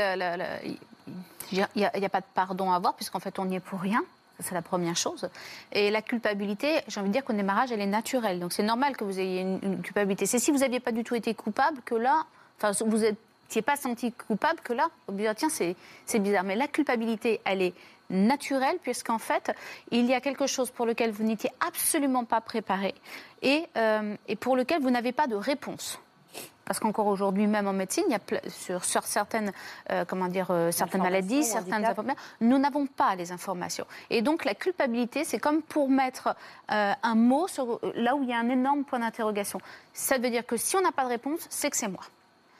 il n'y a, pas de pardon à avoir puisqu'en fait on n'y est pour rien. C'est la première chose. Et la culpabilité, j'ai envie de dire qu'au démarrage, elle est naturelle. Donc c'est normal que vous ayez une, culpabilité. C'est si vous n'aviez pas du tout été coupable que là, enfin, vous n'étiez pas senti coupable que là, vous dire tiens, c'est bizarre. Mais la culpabilité, elle est naturelle puisqu'en fait, il y a quelque chose pour lequel vous n'étiez absolument pas préparé et, euh, et pour lequel vous n'avez pas de réponse. Parce qu'encore aujourd'hui, même en médecine, il y a sur, sur certaines, euh, comment dire, euh, certaines maladies, certaines informations, nous n'avons pas les informations. Et donc la culpabilité, c'est comme pour mettre euh, un mot sur là où il y a un énorme point d'interrogation. Ça veut dire que si on n'a pas de réponse, c'est que c'est moi.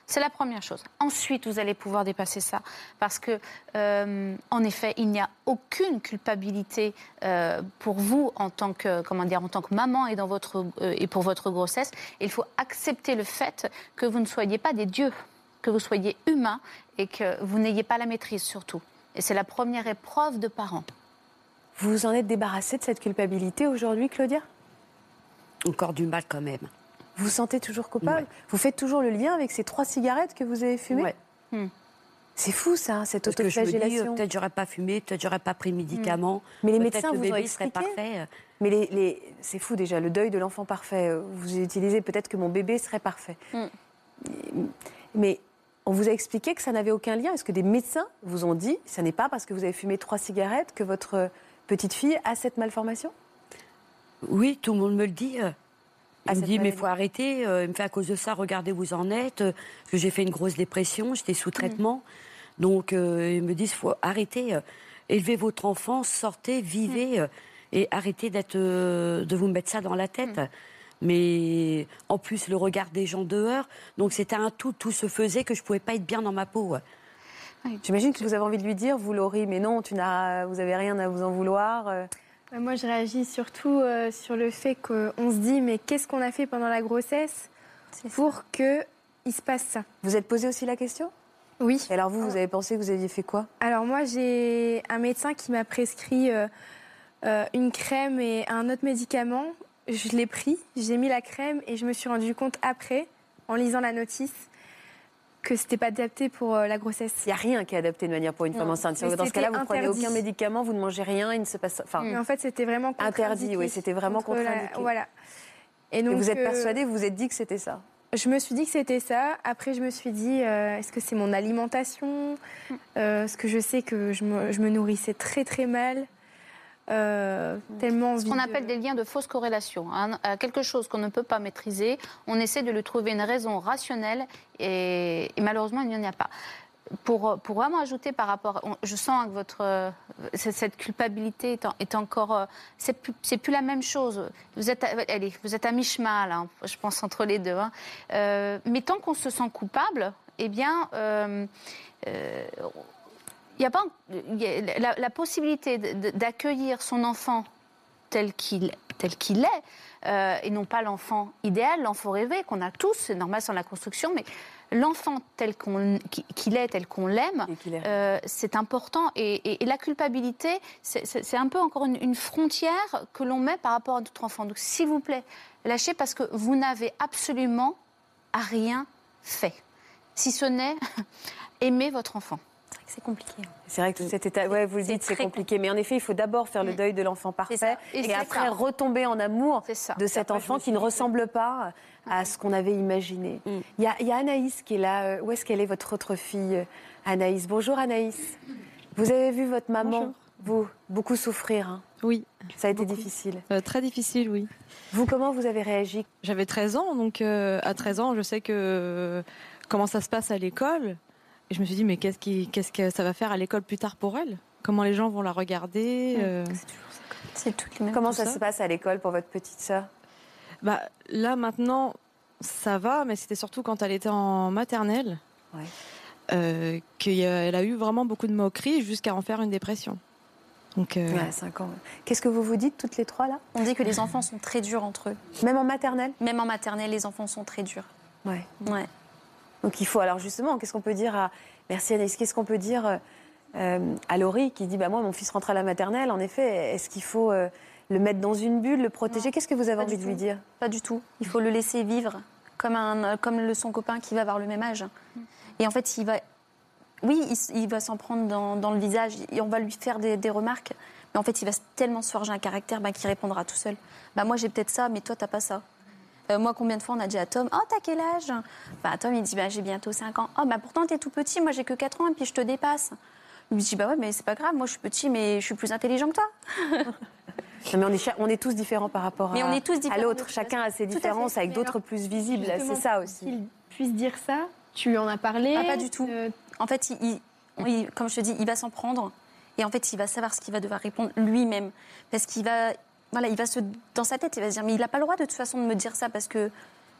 C'est la première chose. Ensuite, vous allez pouvoir dépasser ça. Parce que, euh, en effet, il n'y a aucune culpabilité euh, pour vous en tant que, comment dire, en tant que maman et, dans votre, euh, et pour votre grossesse. Il faut accepter le fait que vous ne soyez pas des dieux, que vous soyez humain et que vous n'ayez pas la maîtrise surtout. Et c'est la première épreuve de parents. Vous vous en êtes débarrassé de cette culpabilité aujourd'hui, Claudia? Encore du mal quand même. Vous vous sentez toujours coupable Vous faites toujours le lien avec ces trois cigarettes que vous avez fumées hmm. C'est fou ça, cette autoflagellation. Peut-être j'aurais pas fumé, peut-être j'aurais pas pris médicaments. Hmm. Mais les médecins vous ont expliqué. Parfait. Mais les, c'est fou déjà, le deuil de l'enfant parfait. Vous utilisez peut-être que mon bébé serait parfait. Hmm. Mais on vous a expliqué que ça n'avait aucun lien. Est-ce que des médecins vous ont dit, ce n'est pas parce que vous avez fumé trois cigarettes que votre petite fille a cette malformation? Oui, tout le monde me le dit. Il me dit, mais il faut arrêter. Euh, il me fait, à cause de ça, regardez où vous en êtes. Euh, que j'ai fait une grosse dépression, j'étais sous traitement. Mm. Donc, euh, ils me disent, il faut arrêter. élevez votre enfant, sortez, vivez. Mm. Et arrêtez d'être, de vous mettre ça dans la tête. Mm. Mais en plus, le regard des gens dehors. Donc, c'était un tout. Tout se faisait que je ne pouvais pas être bien dans ma peau. J'imagine que vous avez envie de lui dire, vous, Laurie, mais non, tu n'as, vous n'avez rien à vous en vouloir. Bah, moi, je réagis surtout euh, sur le fait qu'on se dit, mais qu'est-ce qu'on a fait pendant la grossesse pour qu'il se passe ça? Vous êtes posé aussi la question? Oui. Et alors vous, vous avez pensé que vous aviez fait quoi? Alors moi, j'ai un médecin qui m'a prescrit euh, euh, une crème et un autre médicament. Je l'ai pris, j'ai mis la crème et je me suis rendu compte après, en lisant la notice, que c'était pas adapté pour euh, la grossesse. Il n'y a rien qui est adapté de manière pour une femme enceinte. Dans ce cas-là, vous ne prenez aucun médicament, vous ne mangez rien, il ne se passe. Enfin, mais en fait, c'était vraiment interdit. Oui, c'était vraiment contre, contre Voilà. Et, donc, vous êtes euh, persuadée, vous vous êtes dit que c'était ça? Je me suis dit que c'était ça. Après, je me suis dit, euh, est-ce que c'est mon alimentation? Mm. Est-ce que je sais que je me, je me nourrissais très très mal euh, tellement Ce qu'on appelle des liens de fausse corrélation. Hein. quelque chose qu'on ne peut pas maîtriser, on essaie de lui trouver une raison rationnelle et, malheureusement, il n'y en a pas. Pour, pour, vraiment ajouter par rapport, je sens que votre cette culpabilité est, encore, euh, c'est plus, plus la même chose. Vous êtes, allez, vous êtes à mi-chemin je pense entre les deux. Hein. Euh, mais tant qu'on se sent coupable, eh bien, il n'y a pas la, possibilité d'accueillir son enfant tel qu'il tel qu'il est, euh, et non pas l'enfant idéal, l'enfant rêvé qu'on a tous, c'est normal sans la construction, mais l'enfant tel qu'il est, tel qu'on l'aime, euh, c'est important. Et, la culpabilité, c'est un peu encore une, frontière que l'on met par rapport à notre enfant. Donc s'il vous plaît, lâchez parce que vous n'avez absolument rien fait, si ce n'est aimer votre enfant c'est compliqué. C'est vrai que cet état, ouais, vous le dites, c'est compliqué. Mais en effet, il faut d'abord faire le mm. deuil de l'enfant parfait et, après retomber en amour de cet enfant qui ne ressemble pas à ce qu'on avait imaginé. Mm. Il y, a Anaïs qui est là. Euh, où est-ce qu'elle est, votre autre fille, euh, Anaïs? Bonjour Anaïs. Vous avez vu votre maman, vous, beaucoup souffrir. Hein? Oui. Ça a été difficile. Euh, très difficile, oui. Vous, comment vous avez réagi? J'avais 13 ans, donc à 13 ans, je sais que comment ça se passe à l'école. Et je me suis dit, mais qu'est-ce, qui, qu'est-ce que ça va faire à l'école plus tard pour elle? Comment les gens vont la regarder euh? C'est toutes les mêmes Comment ça, se passe à l'école pour votre petite sœur? Bah, Là, maintenant, ça va, mais c'était surtout quand elle était en maternelle. Euh, qu'elle a eu vraiment beaucoup de moqueries jusqu'à en faire une dépression. Donc, euh... ans. Qu'est-ce que vous vous dites toutes les trois là? On dit que les enfants sont très durs entre eux. Même en maternelle? Même en maternelle, les enfants sont très durs. Ouais. Ouais. Donc il faut, alors justement, qu'est-ce qu'on peut dire à. Merci Anaïs, qu'est-ce qu'on peut dire euh, à Laurie qui dit bah, Moi, mon fils rentre à la maternelle, en effet, est-ce qu'il faut euh, le mettre dans une bulle, le protéger? Qu'est-ce que vous avez envie de lui dire? Pas du tout. Il faut le laisser vivre comme, un, comme le, son copain qui va avoir le même âge. Et en fait, il va. Oui, il, va s'en prendre dans, le visage et on va lui faire des, remarques. Mais en fait, il va tellement se forger un caractère bah, qu'il répondra tout seul. Bah, moi, j'ai peut-être ça, mais toi, t'as pas ça. Euh, moi, combien de fois on a dit à Tom Oh, t'as quel âge? Bah, Tom, il dit bah, J'ai bientôt 5 ans. Oh, bah pourtant, t'es tout petit, moi, j'ai que 4 ans et puis je te dépasse. Il me dit Bah ouais, mais c'est pas grave, moi, je suis petit, mais je suis plus intelligent que toi. mais on est, on est tous différents par rapport mais à, on est tous à l'autre. Chacun a ses différences avec d'autres plus visibles. C'est ça aussi. Qu'il puisse dire ça, tu lui en as parlé ah, Pas du tout. Euh, en fait, il, comme je te dis, il va s'en prendre. Et en fait, il va savoir ce qu'il va devoir répondre lui-même. Parce qu'il va, voilà, il va se, dans sa tête, il va se dire, mais il n'a pas le droit de toute façon de me dire ça parce que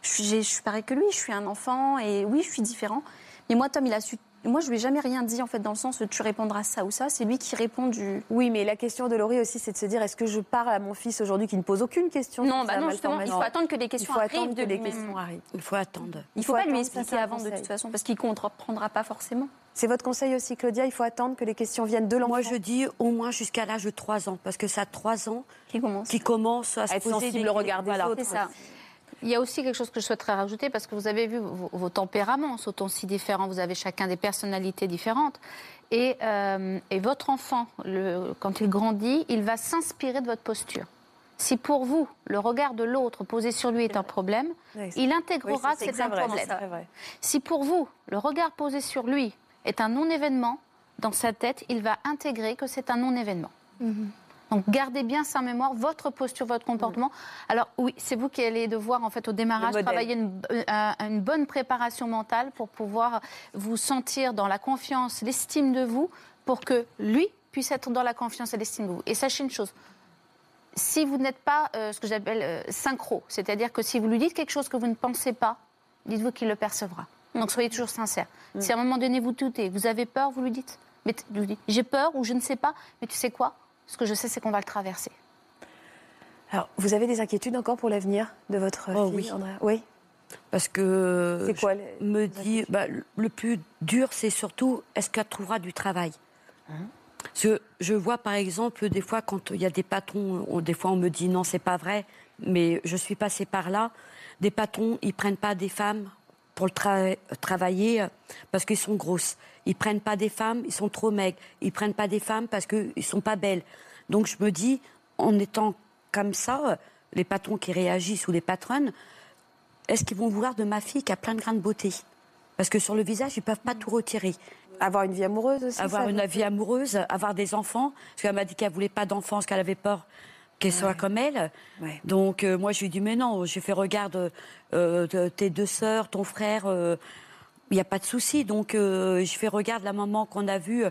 je suis, je suis pareil que lui, je suis un enfant et oui, je suis différent. Mais moi, Tom, il a su moi, je lui ai jamais rien dit, en fait, dans le sens tu répondras ça ou ça. C'est lui qui répond du. Oui, mais la question de Laurie aussi, c'est de se dire est-ce que je parle à mon fils aujourd'hui qui ne pose aucune question Non, bah non, justement, il faut attendre que les questions il faut arrivent. Attendre que les questions arrivent. Il faut attendre. Il ne faut, pas lui expliquer avant, de toute façon, parce qu'il ne comprendra pas forcément. C'est votre conseil aussi, Claudia Il faut attendre que les questions viennent de l'enfant Moi, je dis au moins jusqu'à l'âge de 3 ans, parce que ça a 3 ans qui commence, qui commence à, à, être sensible au regard des. C'est ça. Il y a aussi quelque chose que je souhaiterais rajouter parce que vous avez vu vos, tempéraments sont aussi différents. Vous avez chacun des personnalités différentes. Et, euh, votre enfant, le, quand il grandit, il va s'inspirer de votre posture. Si pour vous, le regard de l'autre posé sur lui est un problème, il intégrera que c'est un problème. Si pour vous, le regard posé sur lui est un non-événement, dans sa tête, il va intégrer que c'est un non-événement. Mhm. Donc gardez bien ça en mémoire, votre posture, votre comportement. Alors oui, c'est vous qui allez devoir en fait au démarrage travailler une, euh, une, bonne préparation mentale pour pouvoir vous sentir dans la confiance, l'estime de vous, pour que lui puisse être dans la confiance et l'estime de vous. Et sachez une chose, si vous n'êtes pas euh, ce que j'appelle euh, synchro, c'est-à-dire que si vous lui dites quelque chose que vous ne pensez pas, dites-vous qu'il le percevra. Donc soyez toujours sincère. Mm. Si à un moment donné vous doutez, vous avez peur, vous lui dites, mais j'ai peur ou je ne sais pas, mais tu sais quoi? Ce que je sais, c'est qu'on va le traverser. Alors, vous avez des inquiétudes encore pour l'avenir de votre oh, fille, oui. Andrea? Oui. Parce que c'est quoi, me dit, bah, le plus dur, c'est surtout est-ce qu'elle trouvera du travail? Parce que je vois par exemple des fois quand il y a des patrons, des fois on me dit non c'est pas vrai, mais je suis passée par là. Des patrons, ils prennent pas des femmes pour le travailler parce qu'ils sont grosses. Ils prennent pas des femmes, ils sont trop maigres. Ils prennent pas des femmes parce qu'ils sont pas belles. Donc je me dis, en étant comme ça, les patrons qui réagissent ou les patronnes, est-ce qu'ils vont vouloir de ma fille qui a plein de grains de beauté? Parce que sur le visage, ils peuvent pas tout retirer. Avoir une vie amoureuse aussi Avoir une vie amoureuse, avoir des enfants. Parce qu'elle m'a dit qu'elle voulait pas d'enfants, parce qu'elle avait peur qu'elle soit comme elle. Donc euh, moi, je lui ai dit, mais non, j'ai fait, regarde, euh, tes deux sœurs, ton frère, euh, il n'y a pas de souci. Donc, euh, je fais regarde la maman qu'on a vue.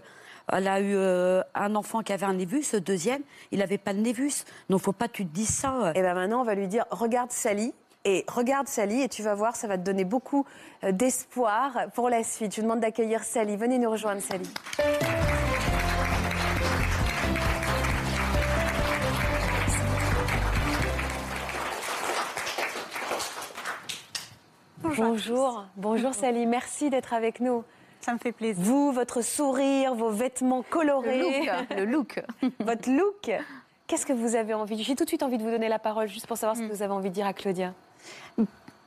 Elle a eu euh, un enfant qui avait un névus, le deuxième, il n'avait pas de névus. Donc, faut pas que tu te dises ça. Et bien maintenant, on va lui dire regarde Sally. Et regarde Sally et tu vas voir, ça va te donner beaucoup euh, d'espoir pour la suite. Je vous demande d'accueillir Sally. Venez nous rejoindre, Sally. Bonjour. Bonjour, Sally. Merci d'être avec nous. Ça me fait plaisir. Vous, votre sourire, vos vêtements colorés. Le look. votre look. Qu'est-ce que vous avez envie J'ai tout de suite envie de vous donner la parole, juste pour savoir ce que mm. vous avez envie de dire à Claudia.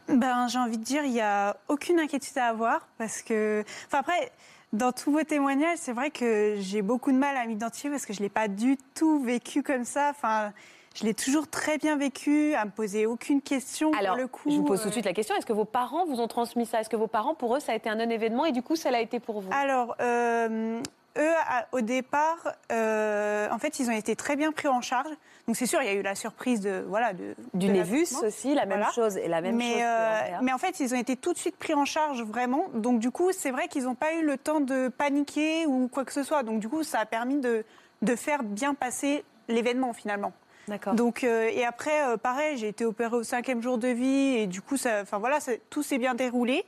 Ben, j'ai envie de dire, il n'y a aucune inquiétude à avoir, parce que... Enfin, après, dans tous vos témoignages, c'est vrai que j'ai beaucoup de mal à m'identifier, parce que je ne l'ai pas du tout vécu comme ça. Enfin, je l'ai toujours très bien vécu, à me poser aucune question Alors, pour le coup. Je vous pose tout de suite la question est-ce que vos parents vous ont transmis ça? Est-ce que vos parents, pour eux, ça a été un non-événement et du coup, ça l'a été pour vous? Alors, euh, eux, au départ, euh, en fait, ils ont été très bien pris en charge. Donc c'est sûr, il y a eu la surprise de voilà de, du Névus aussi, la même chose et la même mais, chose. Euh, mais en fait, ils ont été tout de suite pris en charge vraiment. Donc du coup, c'est vrai qu'ils n'ont pas eu le temps de paniquer ou quoi que ce soit. Donc du coup, ça a permis de, de faire bien passer l'événement finalement. Donc, euh, et après, euh, pareil, j'ai été opérée au cinquième jour de vie et du coup, ça, enfin voilà, tout s'est bien déroulé.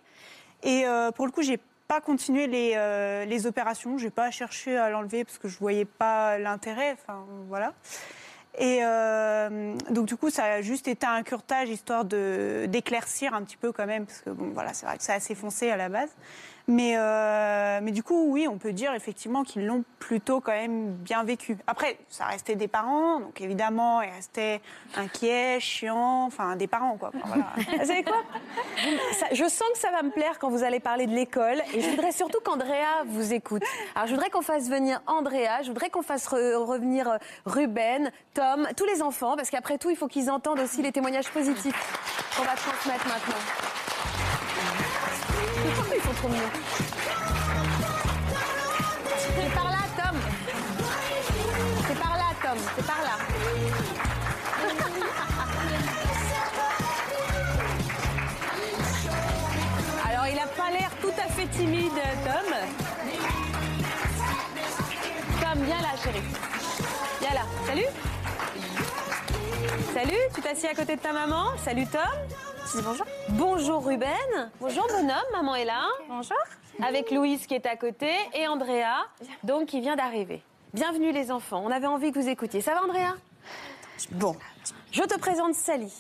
Et euh, pour le coup, j'ai pas continué les, les opérations, j'ai pas cherché à l'enlever parce que je voyais pas l'intérêt. Enfin voilà. Et donc du coup, ça a juste été un curtage histoire de d'éclaircir un petit peu quand même parce que bon voilà, c'est vrai que c'est assez foncé à la base. Mais, euh, mais du coup, oui, on peut dire effectivement qu'ils l'ont plutôt quand même bien vécu. Après, ça restait des parents, donc évidemment, ils restaient inquiets, chiants, enfin des parents, quoi. vous savez quoi? Je sens que ça va me plaire quand vous allez parler de l'école, et je voudrais surtout qu'Andrea vous écoute. Alors, je voudrais qu'on fasse venir Andrea, je voudrais qu'on fasse revenir euh, Ruben, Tom, tous les enfants, parce qu'après tout, il faut qu'ils entendent aussi les témoignages positifs qu'on va transmettre maintenant c'est par là, Tom. C'est par là, Tom. C'est par là. Alors, il n'a pas l'air tout à fait timide, Tom. Tom, viens là, chérie. Salut, tu t'assieds à côté de ta maman. Salut, Tom. bonjour. Bonjour, Ruben. Bonjour, bonhomme. Maman est là. Bonjour. Avec Louise qui est à côté et Andrea, donc qui vient d'arriver. Bienvenue, les enfants. On avait envie que vous écoutiez. Ça va, Andrea? Bon. Je te présente Sally.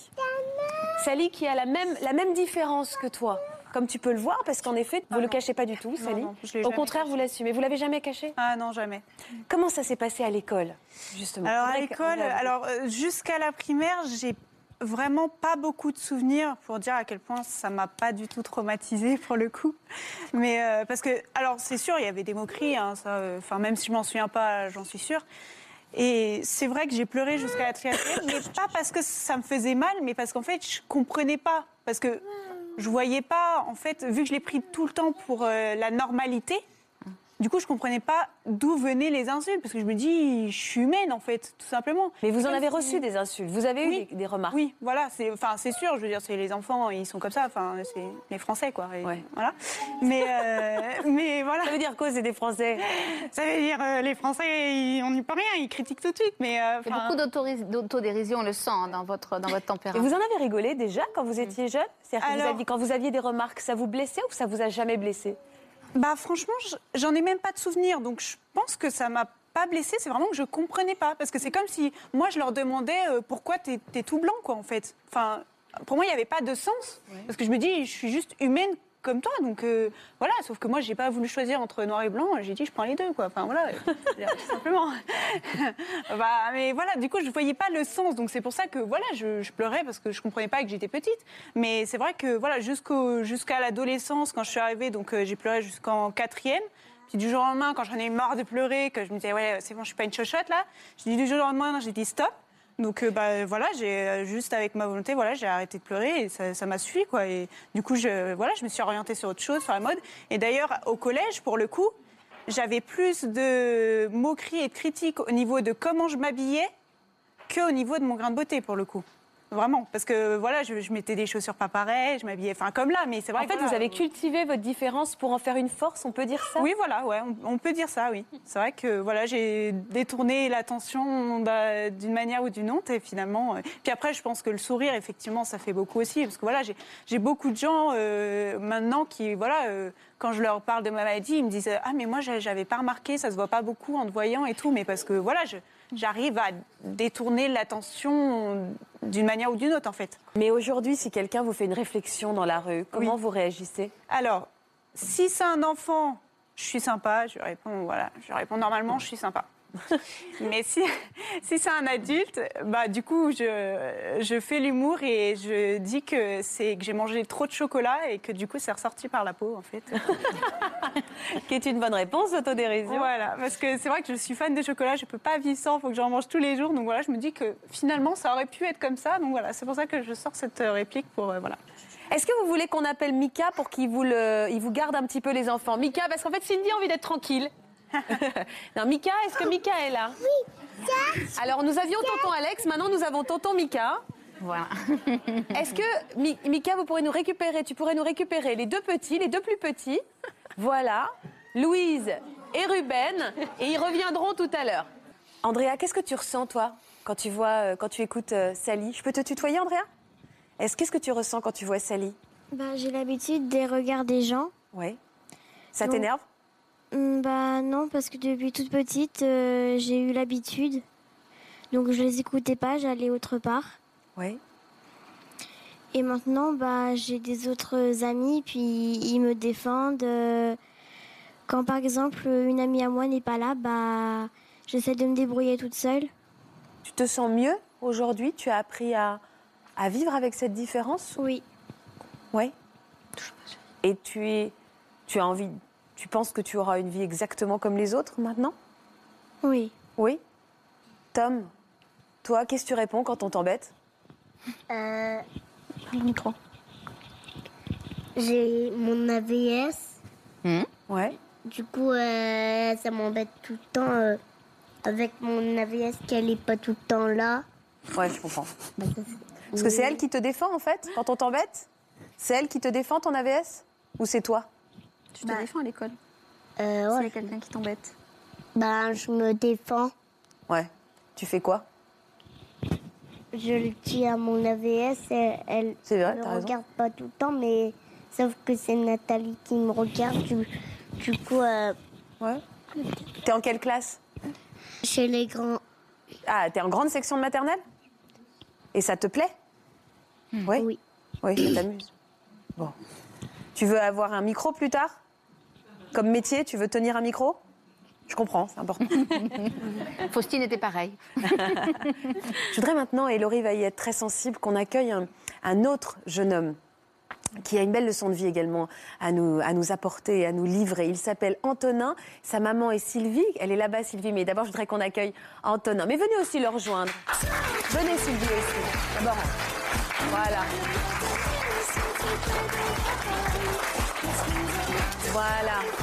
Sally qui a la même, la même différence que toi. Comme tu peux le voir, parce qu'en effet, vous ne le cachez pas du tout, Sally. non, Au contraire, vous l'assumez. Vous l'avez jamais caché? Ah non, jamais. Comment ça s'est passé à l'école, justement? Alors à l'école, alors euh, jusqu'à la primaire, j'ai vraiment pas beaucoup de souvenirs pour dire à quel point ça m'a pas du tout traumatisée pour le coup. Mais euh, parce que alors c'est sûr, il y avait des moqueries, hein, ça, euh, enfin même si je m'en souviens pas, j'en suis sûre. Et c'est vrai que j'ai pleuré jusqu'à la triathlète, mais pas parce que ça me faisait mal, mais parce qu'en fait je comprenais pas, parce que je voyais pas, en fait, vu que je l'ai pris tout le temps pour euh, la normalité. Du coup, je comprenais pas d'où venaient les insultes, parce que je me dis, je suis humaine en fait, tout simplement. Mais vous en avez reçu des insultes. Vous avez eu des, des remarques. Oui, voilà, c'est, enfin, c'est sûr. Je veux dire, c'est les enfants, ils sont comme ça. Enfin, c'est les Français, quoi. et Voilà. Mais, euh, mais voilà. Ça veut dire quoi, c'est des Français? Ça veut dire euh, les Français, ils- on n'y peut rien, ils critiquent tout de suite. Mais euh, Il y a beaucoup d'autodérision, on le sent hein, dans votre, dans votre Et tempérament. vous en avez rigolé déjà quand vous étiez jeune? C'est-à-dire quand vous aviez des remarques, ça vous blessait ou ça vous a jamais blessé? Bah franchement, je- j'en ai même pas de souvenir, donc je pense que ça m'a pas blessée. C'est vraiment que je comprenais pas, parce que c'est comme si moi je leur demandais euh, pourquoi t'es es tout blanc, quoi, en fait. Enfin, pour moi, il n'y avait pas de sens, parce que je me dis, je suis juste humaine comme toi, donc euh, voilà. Sauf que moi, j'ai pas voulu choisir entre noir et blanc. J'ai dit, je prends les deux, quoi. Enfin voilà, tout simplement. bah, mais voilà, du coup, je voyais pas le sens, donc c'est pour ça que voilà, je, pleurais parce que je comprenais pas que j'étais petite. Mais c'est vrai que voilà, jusqu'à l'adolescence, quand je suis arrivée, donc euh, j'ai pleuré jusqu'en quatrième. Puis du jour au lendemain, quand j'en ai marre de pleurer, que je me disais ouais, c'est bon, je suis pas une chochotte là. J'ai dit du jour au lendemain, j'ai dit stop. Donc euh, bah, voilà, j'ai euh, juste avec ma volonté, voilà, j'ai arrêté de pleurer et ça m'a suffi quoi. Et du coup, je voilà, je me suis orientée sur autre chose, sur la mode. Et d'ailleurs, au collège, pour le coup, j'avais plus de moqueries et de critiques au niveau de comment je m'habillais qu'au niveau de mon grain de beauté pour le coup. Vraiment, parce que voilà, je, je mettais des chaussures pas pareilles, je m'habillais, enfin comme là, mais c'est vrai. En fait, que, vous voilà, avez cultivé votre différence pour en faire une force, on peut dire ça? Oui, voilà, ouais, on, on peut dire ça, oui. C'est vrai que voilà, j'ai détourné l'attention bah, d'une manière ou d'une autre, et finalement. euh, Puis après, je pense que le sourire, effectivement, ça fait beaucoup aussi, parce que voilà, j'ai beaucoup de gens euh, maintenant qui, voilà, euh, quand je leur parle de ma maladie, ils me disent ah mais moi j'a- j'avais pas remarqué, ça se voit pas beaucoup en te voyant et tout, mais parce que voilà, j'arrive à détourner l'attention d'une manière ou d'une autre, en fait. Mais aujourd'hui, si quelqu'un vous fait une réflexion dans la rue, comment vous réagissez? Alors, si c'est un enfant, je suis sympa, je réponds, voilà, je réponds normalement, je suis sympa. Mais si, si c'est un adulte, bah, du coup, je, je fais l'humour et je dis que c'est que j'ai mangé trop de chocolat et que du coup, c'est ressorti par la peau, en fait. Qui est une bonne réponse d'autodérision. Voilà, parce que c'est vrai que je suis fan de chocolat, je peux pas vivre sans, il faut que j'en mange tous les jours. Donc voilà, je me dis que finalement, ça aurait pu être comme ça. Donc voilà, c'est pour ça que je sors cette euh, réplique pour, euh, voilà. Est-ce que vous voulez qu'on appelle Mika pour qu'il vous, le, il vous garde un petit peu les enfants? Mika, parce qu'en fait, Cindy a envie d'être tranquille. non, Mika, est-ce que Mika est là? Oui. Alors, nous avions tonton Alex, maintenant nous avons tonton Mika. Voilà. Est-ce que, Mi- Mika, vous pourrez nous récupérer, tu pourrais nous récupérer les deux petits, les deux plus petits? Voilà, Louise et Ruben, et ils reviendront tout à l'heure. Andrea, qu'est-ce que tu ressens, toi, quand tu vois, euh, quand tu écoutes euh, Sally? Je peux te tutoyer, Andrea? Est-ce qu'est-ce que tu ressens quand tu vois Sally? Bah, j'ai l'habitude des regards des gens. Oui. Ça t'énerve? Bah non, parce que depuis toute petite, euh, j'ai eu l'habitude. Donc je les écoutais pas, j'allais autre part. Oui. Et maintenant, bah j'ai des autres amis, puis ils me défendent. euh, Quand par exemple une amie à moi n'est pas là, bah j'essaie de me débrouiller toute seule. Tu te sens mieux aujourd'hui? Tu as appris à, à vivre avec cette différence? Oui. Oui. Et tu, es, tu as envie, tu penses que tu auras une vie exactement comme les autres maintenant? Oui. Oui? Tom, toi, qu'est-ce que tu réponds quand on t'embête? Euh, Le micro. J'ai mon AVS. Ouais. Du coup, euh, ça m'embête tout le temps euh, avec mon AVS qu'elle n'est pas tout le temps là. Ouais, je comprends. Parce que c'est elle qui te défend en fait quand on t'embête? C'est elle qui te défend ton AVS Ou c'est toi? Tu te défends à l'école Euh, S'il y ouais. a quelqu'un qui t'embête. Ben, je me défends. Ouais. Tu fais quoi? Je le dis à mon AVS, elle, vrai, me t'as raison. regarde pas tout le temps, mais sauf que c'est Nathalie qui me regarde. Du, du coup, euh, Ouais. T'es en quelle classe? chez les grands, Ah, t'es en grande section de maternelle? Et ça te plaît? Oui. oui. Oui, ça t'amuse. Bon. Tu veux avoir un micro plus tard? Comme métier, tu veux tenir un micro? Je comprends, c'est important. Faustine était pareil. Je voudrais maintenant, et Laurie va y être très sensible, qu'on accueille un, un autre jeune homme qui a une belle leçon de vie également à nous, à nous apporter, à nous livrer. Il s'appelle Antonin, sa maman est Sylvie, elle est là-bas Sylvie, mais d'abord je voudrais qu'on accueille Antonin. Mais venez aussi le rejoindre. Venez Sylvie aussi. D'abord, voilà. Voilà.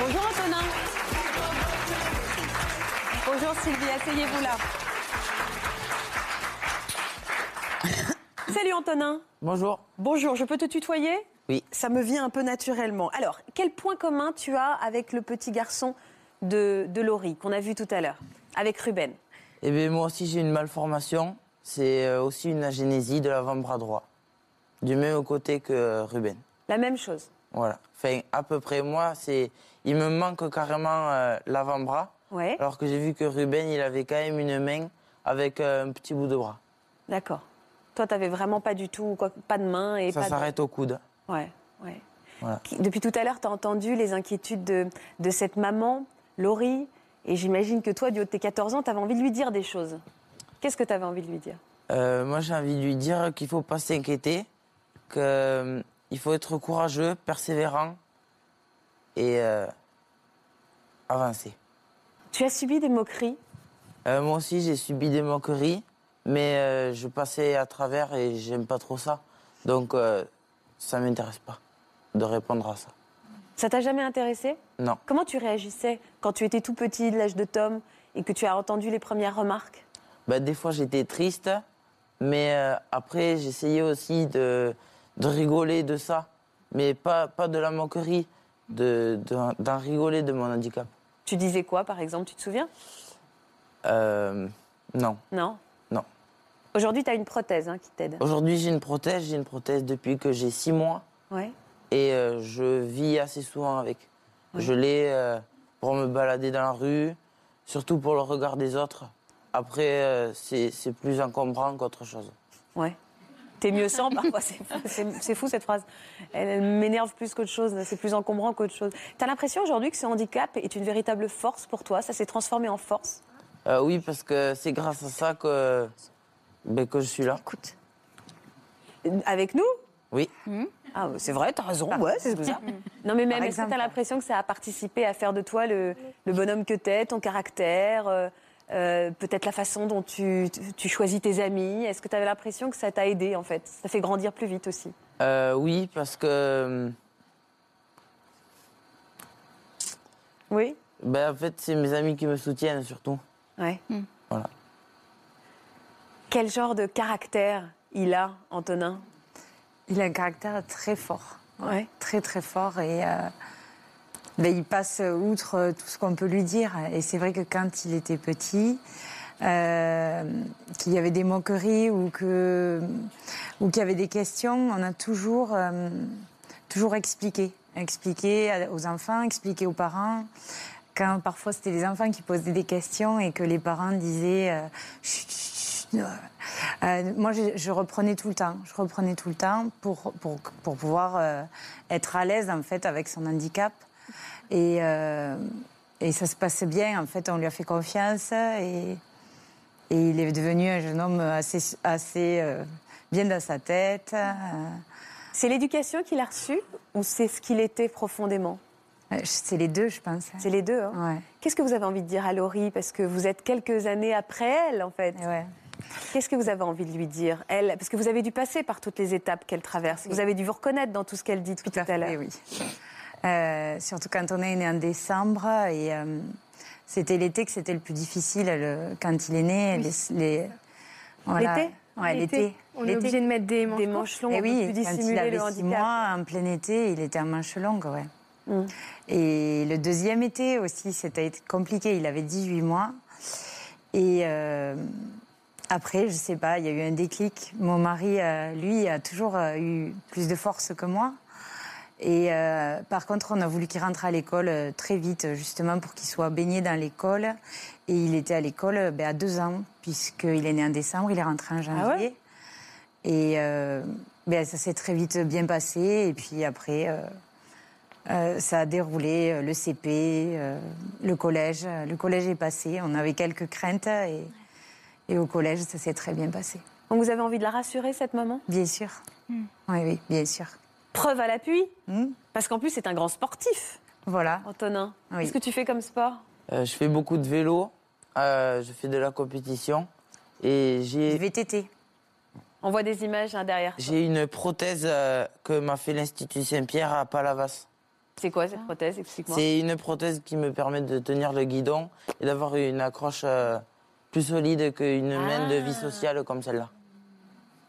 Bonjour Antonin. Bonjour Sylvie, asseyez-vous là. Salut Antonin. Bonjour. Bonjour, je peux te tutoyer? Oui. Ça me vient un peu naturellement. Alors, quel point commun tu as avec le petit garçon de, de Laurie qu'on a vu tout à l'heure, avec Ruben? Eh bien, moi aussi, j'ai une malformation. C'est euh, aussi une agénésie de l'avant-bras droit. Du même côté que Ruben. La même chose. Voilà. Enfin, à peu près, moi, c'est. Il me manque carrément euh, l'avant-bras. Ouais. Alors que j'ai vu que Ruben, il avait quand même une main avec euh, un petit bout de bras. D'accord. Toi, tu vraiment pas du tout, quoi, pas de main et Ça de- s'arrête au coude. Ouais, ouais. Voilà. Depuis tout à l'heure, tu as entendu les inquiétudes de, de cette maman, Laurie, et j'imagine que toi, du haut de tes 14 ans, tu avais envie de lui dire des choses. Qu'est-ce que tu avais envie de lui dire? Euh, moi, j'ai envie de lui dire qu'il faut pas s'inquiéter, qu'il faut être courageux, persévérant et euh, avancer. Tu as subi des moqueries? Euh, moi aussi, j'ai subi des moqueries, mais euh, je passais à travers et j'aime pas trop ça. Donc, ça m'intéresse pas de répondre à ça. Ça t'a jamais intéressé? Non. Comment tu réagissais quand tu étais tout petit, de l'âge de Tom, et que tu as entendu les premières remarques? Bah, des fois, j'étais triste, mais après, j'essayais aussi de, de rigoler de ça. Mais pas, pas de la moquerie, d'en rigoler de mon handicap. Tu disais quoi, par exemple Tu te souviens? Euh, non. Non? Non. Aujourd'hui, tu as une prothèse hein, qui t'aide. Aujourd'hui, j'ai une prothèse. J'ai une prothèse depuis que j'ai six mois. Ouais. Et euh, je vis assez souvent avec. Ouais. Je l'ai euh, pour me balader dans la rue, surtout pour le regard des autres. Après, euh, c'est c'est plus encombrant qu'autre chose. Ouais. T'es mieux sans parfois, c'est fou, c'est- c'est fou cette phrase. Elle, elle m'énerve plus qu'autre chose, c'est plus encombrant qu'autre chose. T'as l'impression aujourd'hui que ce handicap est une véritable force pour toi? Ça s'est transformé en force? Euh, oui, parce que c'est grâce à ça que, ben, que je suis là. Écoute. Avec nous? Oui. Ah, c'est vrai, t'as raison, ouais, c'est ça. Non, mais même, est-ce que t'as l'impression que ça a participé à faire de toi le, le bonhomme que t'es, ton caractère, euh, euh, peut-être la façon dont tu, tu- tu choisis tes amis Est-ce que t'avais l'impression que ça t'a aidé, en fait? Ça fait grandir plus vite aussi Euh, oui, parce que. Oui? ben, En fait, c'est mes amis qui me soutiennent surtout. Ouais. Voilà. Quel genre de caractère il a, Antonin? Il a un caractère très fort. Ouais. Très, très fort. Et euh, ben, il passe outre euh, tout ce qu'on peut lui dire. Et c'est vrai que quand il était petit, euh, qu'il y avait des moqueries ou qu'il y avait des questions, on a toujours, euh, toujours expliqué. Expliqué aux enfants, expliqué aux parents. Quand parfois c'était les enfants qui posaient des questions et que les parents disaient Chut, chut, moi, je, je reprenais tout le temps. Je reprenais tout le temps pour, pour, pour pouvoir être à l'aise, en fait, avec son handicap. Et, euh, et ça se passait bien. En fait, on lui a fait confiance et, et il est devenu un jeune homme assez, assez euh, bien dans sa tête. C'est l'éducation qu'il a reçue ou c'est ce qu'il était profondément? Euh, C'est les deux, je pense. C'est les deux. hein Ouais. Qu'est-ce que vous avez envie de dire à Laurie? Parce que vous êtes quelques années après elle, en fait. Ouais. Qu'est-ce que vous avez envie de lui dire Elle, parce que vous avez dû passer par toutes les étapes qu'elle traverse. Vous avez dû vous reconnaître dans tout ce qu'elle dit depuis tout, à, l'heure. Oui, oui. Euh, surtout quand on est né en décembre et euh, c'était l'été que c'était le plus difficile le- quand il est né. Les, les- voilà. L'été Ouais, l'été. On est obligé de mettre des manches, des manches longues Et pour oui, plus quand il dissimuler avait le six handicap. mois, en plein été, il était en manches longues, ouais. Mm. Et le deuxième été aussi, c'était compliqué. Il avait 18 mois. Et euh, après, je sais pas, il y a eu un déclic. Mon mari, euh, lui, a toujours eu plus de force que moi. Et euh, par contre, on a voulu qu'il rentre à l'école euh, très vite, justement pour qu'il soit baigné dans l'école. Et il était à l'école euh, ben, à deux ans, puisqu'il est né en décembre, il est rentré en janvier. Et euh, ben, ça s'est très vite bien passé. Et puis après, euh, euh, ça a déroulé le CP, euh, le collège. Le collège est passé. On avait quelques craintes. Et, et au collège, ça s'est très bien passé. Donc vous avez envie de la rassurer, cette maman? Bien sûr. Oui, oui, bien sûr. Preuve à l'appui Parce qu'en plus, c'est un grand sportif. Voilà. Antonin, Oui. qu'est-ce que tu fais comme sport? Euh, je fais beaucoup de vélo, euh, je fais de la compétition et j'ai. VTT. On voit des images hein, derrière. J'ai une prothèse euh, que m'a fait l'Institut Saint-Pierre à Palavas. C'est quoi cette prothèse? Explique-moi. C'est une prothèse qui me permet de tenir le guidon et d'avoir une accroche euh, plus solide qu'une main de vie sociale comme celle-là.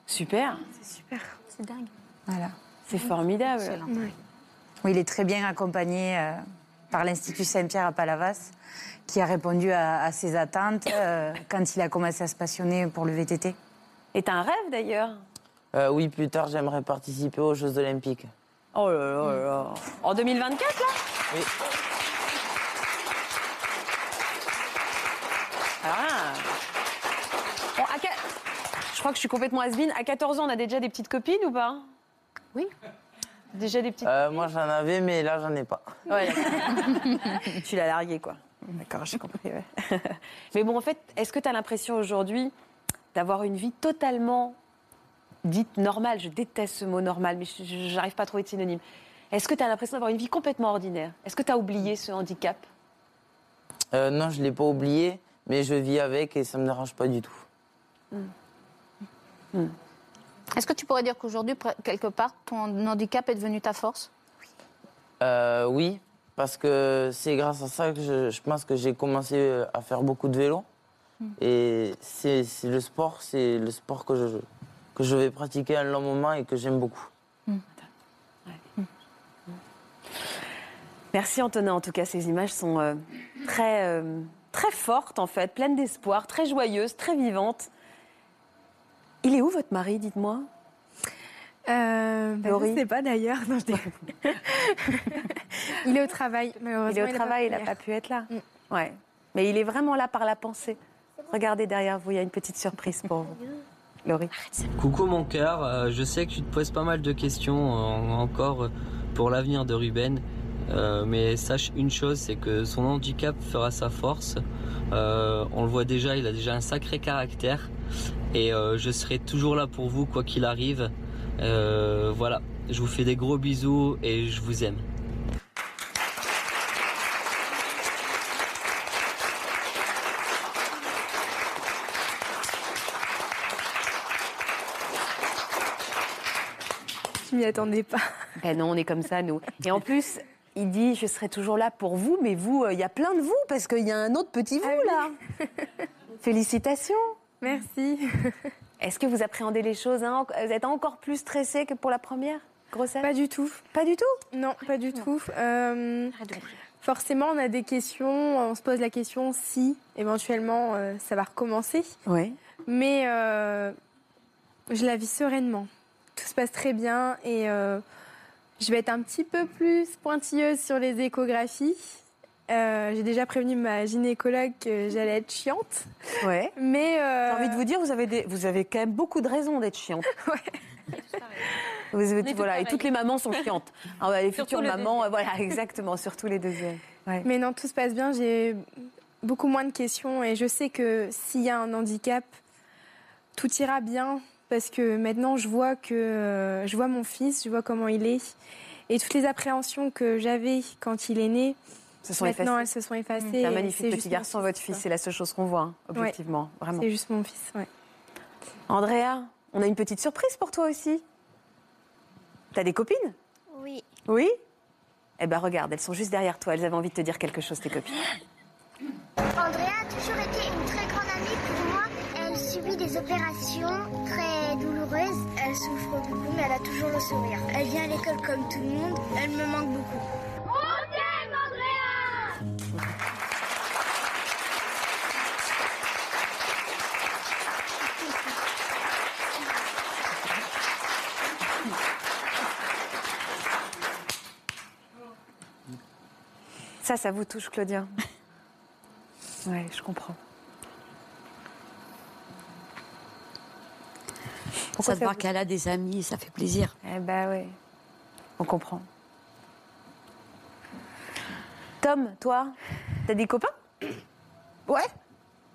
Super. C'est super. C'est dingue. Voilà. C'est formidable. Oui, il est très bien accompagné euh, par l'Institut Saint-Pierre à Palavas, qui a répondu à, à ses attentes euh, quand il a commencé à se passionner pour le VTT. Et t'as un rêve d'ailleurs? Euh, oui, plus tard, j'aimerais participer aux Jeux Olympiques. Oh là là. En 2024 là? Oui. Ah. Bon, à Je crois que je suis complètement has À 14 ans, on a déjà des petites copines ou pas? Oui. Déjà des petites Euh, moi, j'en avais, mais là, j'en ai pas. Ouais, tu l'as largué, quoi. D'accord, j'ai compris. ouais. Mais bon, en fait, est-ce que tu as l'impression aujourd'hui d'avoir une vie totalement dite normale? Je déteste ce mot normal, mais n'arrive pas à trouver de synonyme. Est-ce que tu as l'impression d'avoir une vie complètement ordinaire? Est-ce que tu as oublié ce handicap? Euh, non, je ne l'ai pas oublié, mais je vis avec et ça ne me dérange pas du tout. Est-ce que tu pourrais dire qu'aujourd'hui, quelque part, ton handicap est devenu ta force? Euh, oui, parce que c'est grâce à ça que je, je pense que j'ai commencé euh, à faire beaucoup de vélo. Et c'est le sport, c'est le sport que je, que je vais pratiquer un long moment et que j'aime beaucoup. Merci Antonin, en tout cas, ces images sont euh, très, euh, très fortes en fait, pleines d'espoir, très joyeuses, très vivantes. Il est où votre mari, dites-moi? Euh, Laurie je sais pas d'ailleurs. Non, je déconne. il est au travail, malheureusement. Il est au a travail, il n'a pas pu être là. Ouais. Mais il est vraiment là par la pensée. Regardez derrière vous, il y a une petite surprise pour vous. Laurie. Coucou mon cœur, euh, je sais que tu te poses pas mal de questions euh, encore euh, pour l'avenir de Ruben, euh, mais sache une chose, c'est que son handicap fera sa force. Euh, on le voit déjà, il a déjà un sacré caractère et euh, je serai toujours là pour vous quoi qu'il arrive. Euh, voilà, je vous fais des gros bisous et je vous aime. Je m'y attendais pas. Ben non, on est comme ça, nous. Et en plus, il dit Je serai toujours là pour vous, mais vous, euh, il y a plein de vous, parce qu'il y a un autre petit vous, là. Félicitations. Merci. Est-ce que vous appréhendez les choses hein Vous êtes encore plus stressé que pour la première grossesse? Pas du tout. Pas du tout? Non, pas du tout. Euh, forcément, on a des questions. On se pose la question si, éventuellement, euh, ça va recommencer. Oui. Mais euh, je la vis sereinement. Tout se passe très bien et euh, je vais être un petit peu plus pointilleuse sur les échographies. Euh, J'ai déjà prévenu ma gynécologue que j'allais être chiante. Ouais. Mais euh, J'ai envie de vous dire, vous avez, des, vous avez quand même beaucoup de raisons d'être chiante. Vous avez- voilà, et toutes les mamans sont chiantes. Ah ouais, les Surtout futures mamans, voilà, exactement, surtout les deuxièmes. Ouais. Mais non, tout se passe bien. J'ai beaucoup moins de questions et je sais que s'il y a un handicap, tout ira bien parce que maintenant je vois que euh, je vois mon fils, je vois comment il est et toutes les appréhensions que j'avais quand il est né, Se sont maintenant effacées. elles se sont effacées. C'est un magnifique petit garçon, votre fils. C'est la seule chose qu'on voit, hein, Ouais. objectivement. Vraiment. C'est juste mon fils, ouais. Andrea, on a une petite surprise pour toi aussi. T'as des copines? Oui. Oui? Eh ben regarde, elles sont juste derrière toi. Elles avaient envie de te dire quelque chose, tes copines. Andrea a toujours été une très grande amie pour moi. Elle subit des opérations très douloureuses. Elle souffre beaucoup, mais elle a toujours le sourire. Elle vient à l'école comme tout le monde. Elle me manque beaucoup. Ça, ça vous touche, Claudia Ouais, je comprends. ça se voit qu'elle a des amis, ça fait plaisir. Eh ben oui, on comprend. Tom, toi, t'as des copains? Ouais.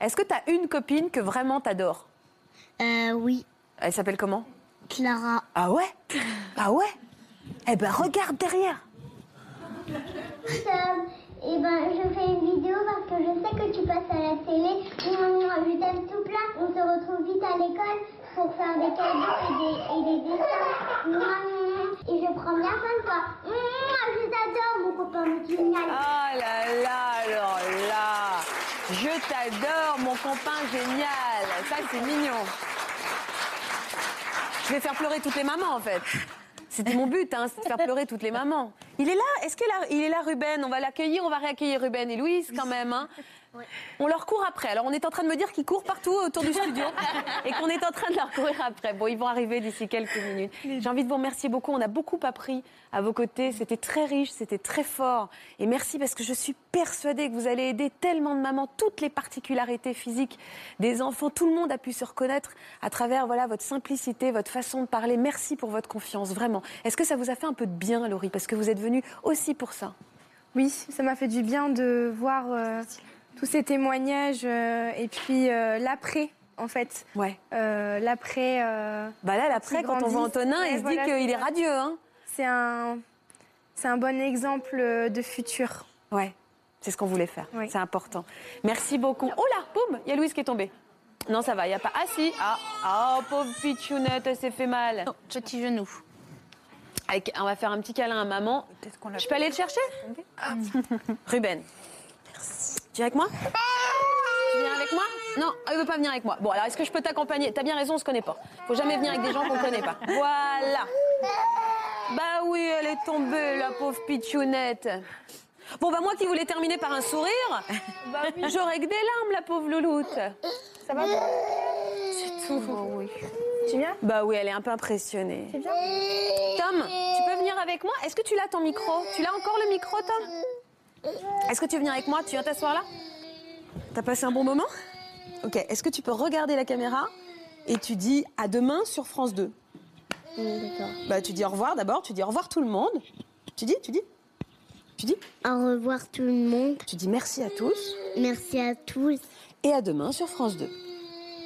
Est-ce que t'as une copine que vraiment t'adores? Euh, oui. Elle s'appelle comment? Clara. Ah ouais? Ah ouais? Eh ben regarde derrière. Et ben, je fais une vidéo parce que je sais que tu passes à la télé. Je t'aime tout plein. On se retrouve vite à l'école pour faire des cadeaux et des, et des dessins. Et je prends bien soin de toi. Je t'adore, mon copain génial. Oh là là, alors là Je t'adore, mon copain génial Ça, c'est mignon. Je vais faire pleurer toutes les mamans, en fait. C'était mon but, hein, c'est de faire pleurer toutes les mamans. Il est là Est-ce qu'il est, est là, Ruben? On va l'accueillir, on va réaccueillir Ruben et Louise quand même. Hein. On leur court après. Alors on est en train de me dire qu'ils courent partout autour du studio et qu'on est en train de leur courir après. Bon, ils vont arriver d'ici quelques minutes. J'ai envie de vous remercier beaucoup. On a beaucoup appris à vos côtés. C'était très riche, c'était très fort. Et merci parce que je suis persuadée que vous allez aider tellement de mamans, toutes les particularités physiques des enfants. Tout le monde a pu se reconnaître à travers voilà votre simplicité, votre façon de parler. Merci pour votre confiance, vraiment. Est-ce que ça vous a fait un peu de bien, Laurie, parce que vous êtes venue aussi pour ça? Oui, ça m'a fait du bien de voir. Euh, tous ces témoignages euh, et puis euh, l'après en fait. Ouais. Euh, l'après. bah là, l'après, quand on voit Antonin, il se dit qu'il est radieux. Hein. C'est un, c'est un bon exemple de futur. Ouais. C'est ce qu'on voulait faire. C'est important. Merci beaucoup. Oh là, boum, il y a Louise qui est tombée. Non, ça va, il n'y a pas. Ah si, ah, oh, pauvre pitchounette, elle s'est fait mal. Oh, petit genou. on va faire un petit câlin à maman. Je peux aller le chercher? Ruben. Tu viens avec moi Tu viens avec moi Non, elle veut pas venir avec moi. Bon, alors est-ce que je peux t'accompagner T'as bien raison, on se connaît pas. Faut jamais venir avec des gens qu'on connaît pas. Voilà. Bah oui, elle est tombée, la pauvre pitchounette. Bon, bah moi qui voulais terminer par un sourire, bah j'aurais que des larmes, la pauvre louloute. Ça va C'est tout. Oh, oui. Tu viens Bah oui, elle est un peu impressionnée. Tu viens Tom, tu peux venir avec moi? Est-ce que tu l'as ton micro? Tu l'as encore le micro, Tom? Est-ce que tu viens avec moi Tu viens t'asseoir là? T'as passé un bon moment? Ok. Est-ce que tu peux regarder la caméra et tu dis à demain sur France 2 D'accord. Bah tu dis au revoir d'abord, tu dis au revoir tout le monde. Tu dis, tu dis Tu dis Au revoir tout le monde. Tu dis merci à tous. Merci à tous. Et à demain sur France 2.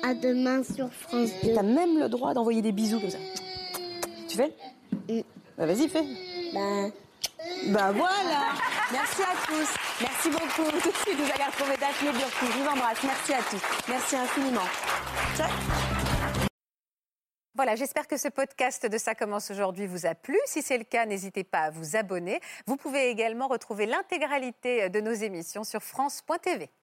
À demain sur France 2. T'as même le droit d'envoyer des bisous comme ça. Tu fais? Mm. Bah vas-y, fais. Bah. Bah voilà Merci à tous. Merci beaucoup. Tout de suite, vous allez retrouver Daphné Burki. Je vous embrasse. Merci à tous. Merci infiniment. Voilà, j'espère que ce podcast de Ça commence aujourd'hui vous a plu. Si c'est le cas, n'hésitez pas à vous abonner. Vous pouvez également retrouver l'intégralité de nos émissions sur France.tv.